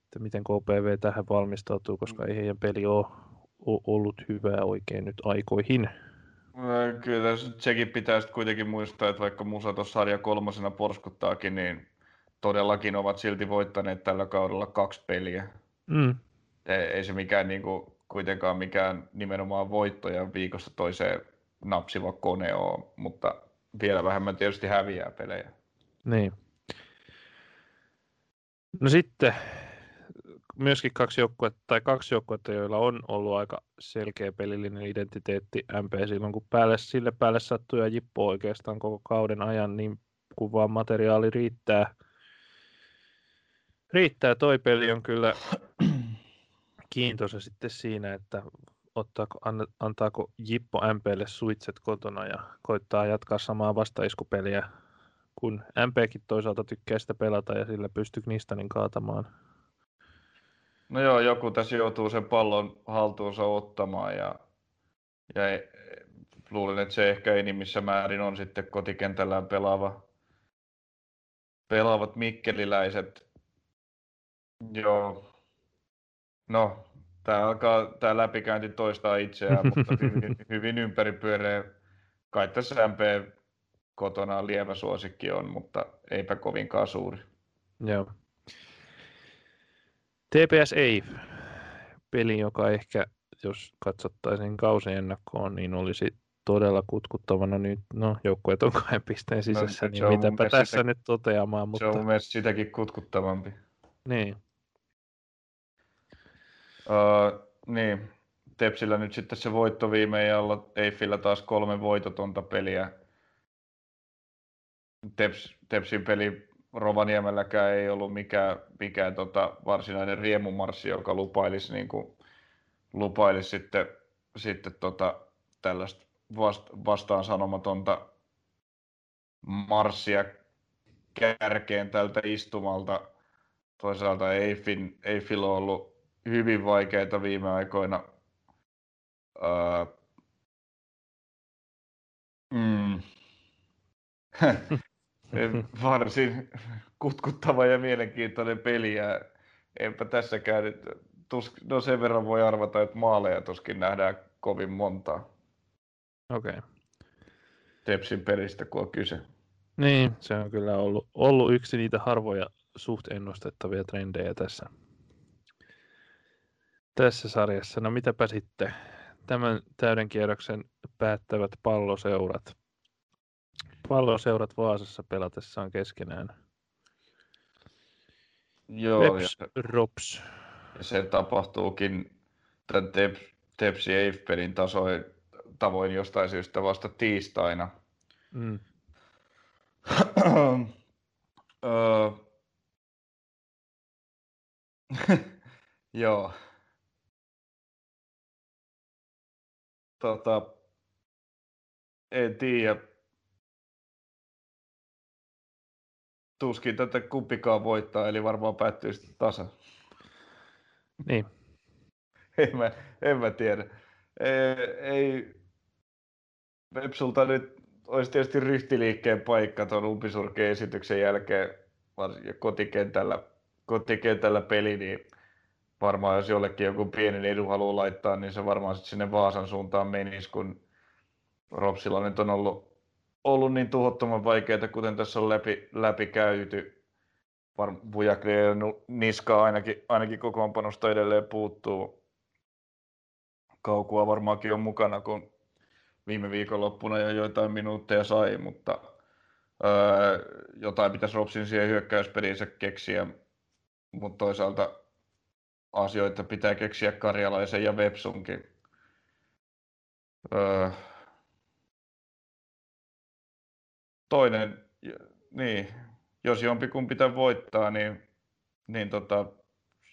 että miten KPV tähän valmistautuu, koska ei heidän peli ole, ole ollut hyvää oikein nyt aikoihin. Kyllä sekin pitää sitten kuitenkin muistaa, että vaikka Musa tuossa sarja kolmosena porskuttaakin, niin todellakin ovat silti voittaneet tällä kaudella kaksi peliä. Mm. Ei, ei se mikään niin kuin, kuitenkaan mikään nimenomaan voittoja viikosta toiseen napsiva kone ole, mutta vielä vähemmän tietysti häviää pelejä. Niin. No sitten myöskin kaksi joukkuetta, tai kaksi joukkuetta, joilla on ollut aika selkeä pelillinen identiteetti MP silloin, kun päälle, sille päälle sattuu ja Jippo oikeastaan koko kauden ajan, niin kun vaan materiaali riittää. Riittää, toi peli on kyllä kiintoisa sitten siinä, että ottaako, antaako Jippo MPlle suitset kotona ja koittaa jatkaa samaa vastaiskupeliä, kun MPkin toisaalta tykkää sitä pelata ja sillä pystyy Nistanin kaatamaan No joo, joku tässä joutuu sen pallon haltuunsa ottamaan ja, ja luulen, että se ehkä enimmissä määrin on sitten kotikentällään pelaava, pelaavat mikkeliläiset. Joo. No, tämä alkaa tämä läpikäynti toistaa itseään, mutta hyvin, hyvin ympäripyöreä. Kai tässä MP kotona lievä suosikki on, mutta eipä kovinkaan suuri. Joo. TPS ei. Peli, joka ehkä, jos katsottaisiin kausiennakkoon, niin olisi todella kutkuttavana nyt. No, joukkueet on kahden pisteen no, sisässä, no, niin mitäpä tässä sitä, nyt toteamaan. Mutta... Se on mun mielestä sitäkin kutkuttavampi. Niin. Uh, niin. Tepsillä nyt sitten se voitto viime ajalla, Eiffillä taas kolme voitotonta peliä. Teps, Tepsin peli Rovaniemelläkään ei ollut mikään, mikään tota varsinainen riemumarssi, joka lupailisi, niin kuin, lupailisi sitten, sitten tota, tällaista vast, vastaan sanomatonta marssia kärkeen tältä istumalta. Toisaalta Eiffin, Eiffil on ollut hyvin vaikeita viime aikoina. Öö, mm. varsin kutkuttava ja mielenkiintoinen peli ja enpä tässäkään nyt, tus, no sen verran voi arvata, että maaleja tuskin nähdään kovin montaa. Okei. Okay. Tepsin pelistä, kun on kyse. Niin, se on kyllä ollut, ollut yksi niitä harvoja suht ennustettavia trendejä tässä, tässä sarjassa. No mitäpä sitten tämän täyden kierroksen päättävät palloseurat. Palloseurat Vaasassa pelatessaan keskenään. Joo, Veps, ja, Rops. ja se tapahtuukin tämän Tep, Tepsi Eiffelin tasoin, tavoin jostain syystä vasta tiistaina. Mm. Öö. Joo. Tota, en tiedä. Tuskin tätä kumpikaan voittaa, eli varmaan päättyy sitten tasa. Niin, En mä, en mä tiedä. Ei, ei Vepsulta nyt olisi tietysti ryhtiliikkeen paikka tuon umpisurkeen esityksen jälkeen varsinkin kotikentällä, kotikentällä peli, niin varmaan jos jollekin joku pienen edun haluaa laittaa, niin se varmaan sitten sinne Vaasan suuntaan menisi, kun Ropsilla nyt on ollut, ollut niin tuhottoman vaikeaa, kuten tässä on läpi, läpi käyty. Vujakli niskaa ainakin, ainakin kokoonpanosta edelleen puuttuu. Kaukua varmaankin on mukana, kun viime viikonloppuna jo joitain minuutteja sai, mutta öö, jotain pitäisi Ropsin siihen hyökkäyspeliinsä keksiä, mutta toisaalta asioita pitää keksiä Karjalaisen ja Vepsunkin. Öö, toinen, niin, jos jompikumpi pitää voittaa, niin, niin tota,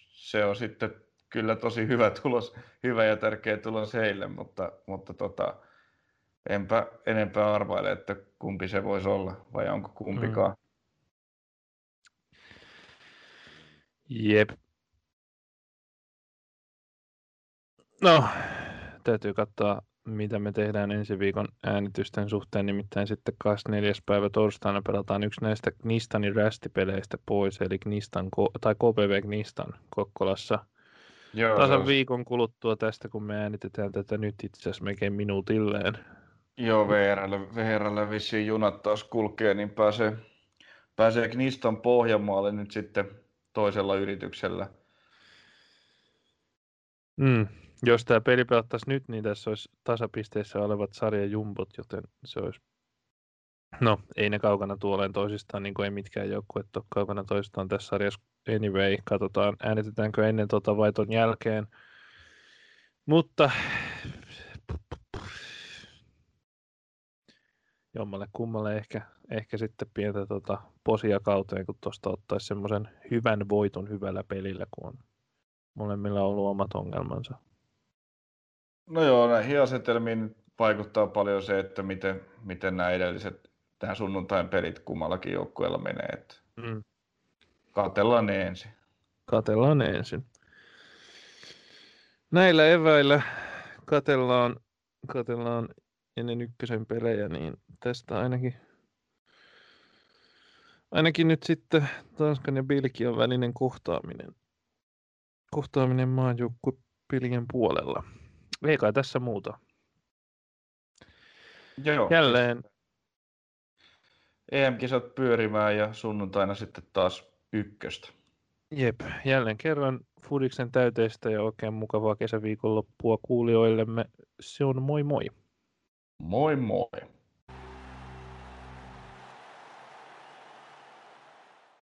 se on sitten kyllä tosi hyvä tulos, hyvä ja tärkeä tulos heille, mutta, mutta tota, enpä enempää arvaile, että kumpi se voisi olla, vai onko kumpikaan. Mm. Jep. No, täytyy katsoa, mitä me tehdään ensi viikon äänitysten suhteen. Nimittäin sitten 24. päivä torstaina pelataan yksi näistä Knistanin rästipeleistä pois, eli Knistan, tai KPV Knistan Kokkolassa. Joo, Tasan on... viikon kuluttua tästä, kun me äänitetään tätä nyt itse asiassa melkein minuutilleen. Joo, VRllä, VRllä vissiin junat taas kulkee, niin pääsee, pääsee Knistan Pohjanmaalle nyt sitten toisella yrityksellä. Mm. Jos tämä peli pelattaisiin nyt, niin tässä olisi tasapisteissä olevat sarjajumbot, joten se olisi... No, ei ne kaukana tuoleen toisistaan, niin kuin ei mitkään joukkueet ole kaukana toisistaan tässä sarjassa. Anyway, katsotaan, äänitetäänkö ennen tota vai ton jälkeen. Mutta jommalle kummalle ehkä, ehkä sitten pientä tota posia kauteen, kun tuosta ottaisi semmoisen hyvän voiton hyvällä pelillä, kun on molemmilla ollut omat ongelmansa. No joo, näihin asetelmiin vaikuttaa paljon se, että miten, miten nämä edelliset tähän sunnuntain pelit kummallakin joukkueella menee. Että mm. Katellaan ne ensin. Katellaan ne ensin. Näillä eväillä katellaan, katellaan ennen ykkösen pelejä, niin tästä ainakin, ainakin nyt sitten Tanskan ja Belgian välinen kohtaaminen, kohtaaminen maajoukkuepelien puolella. Ei kai tässä muuta. Joo. Jälleen. EM-kisat pyörimään ja sunnuntaina sitten taas ykköstä. Jep, jälleen kerran Fudiksen täyteistä ja oikein mukavaa kesäviikonloppua kuulijoillemme. Se on moi moi. Moi moi.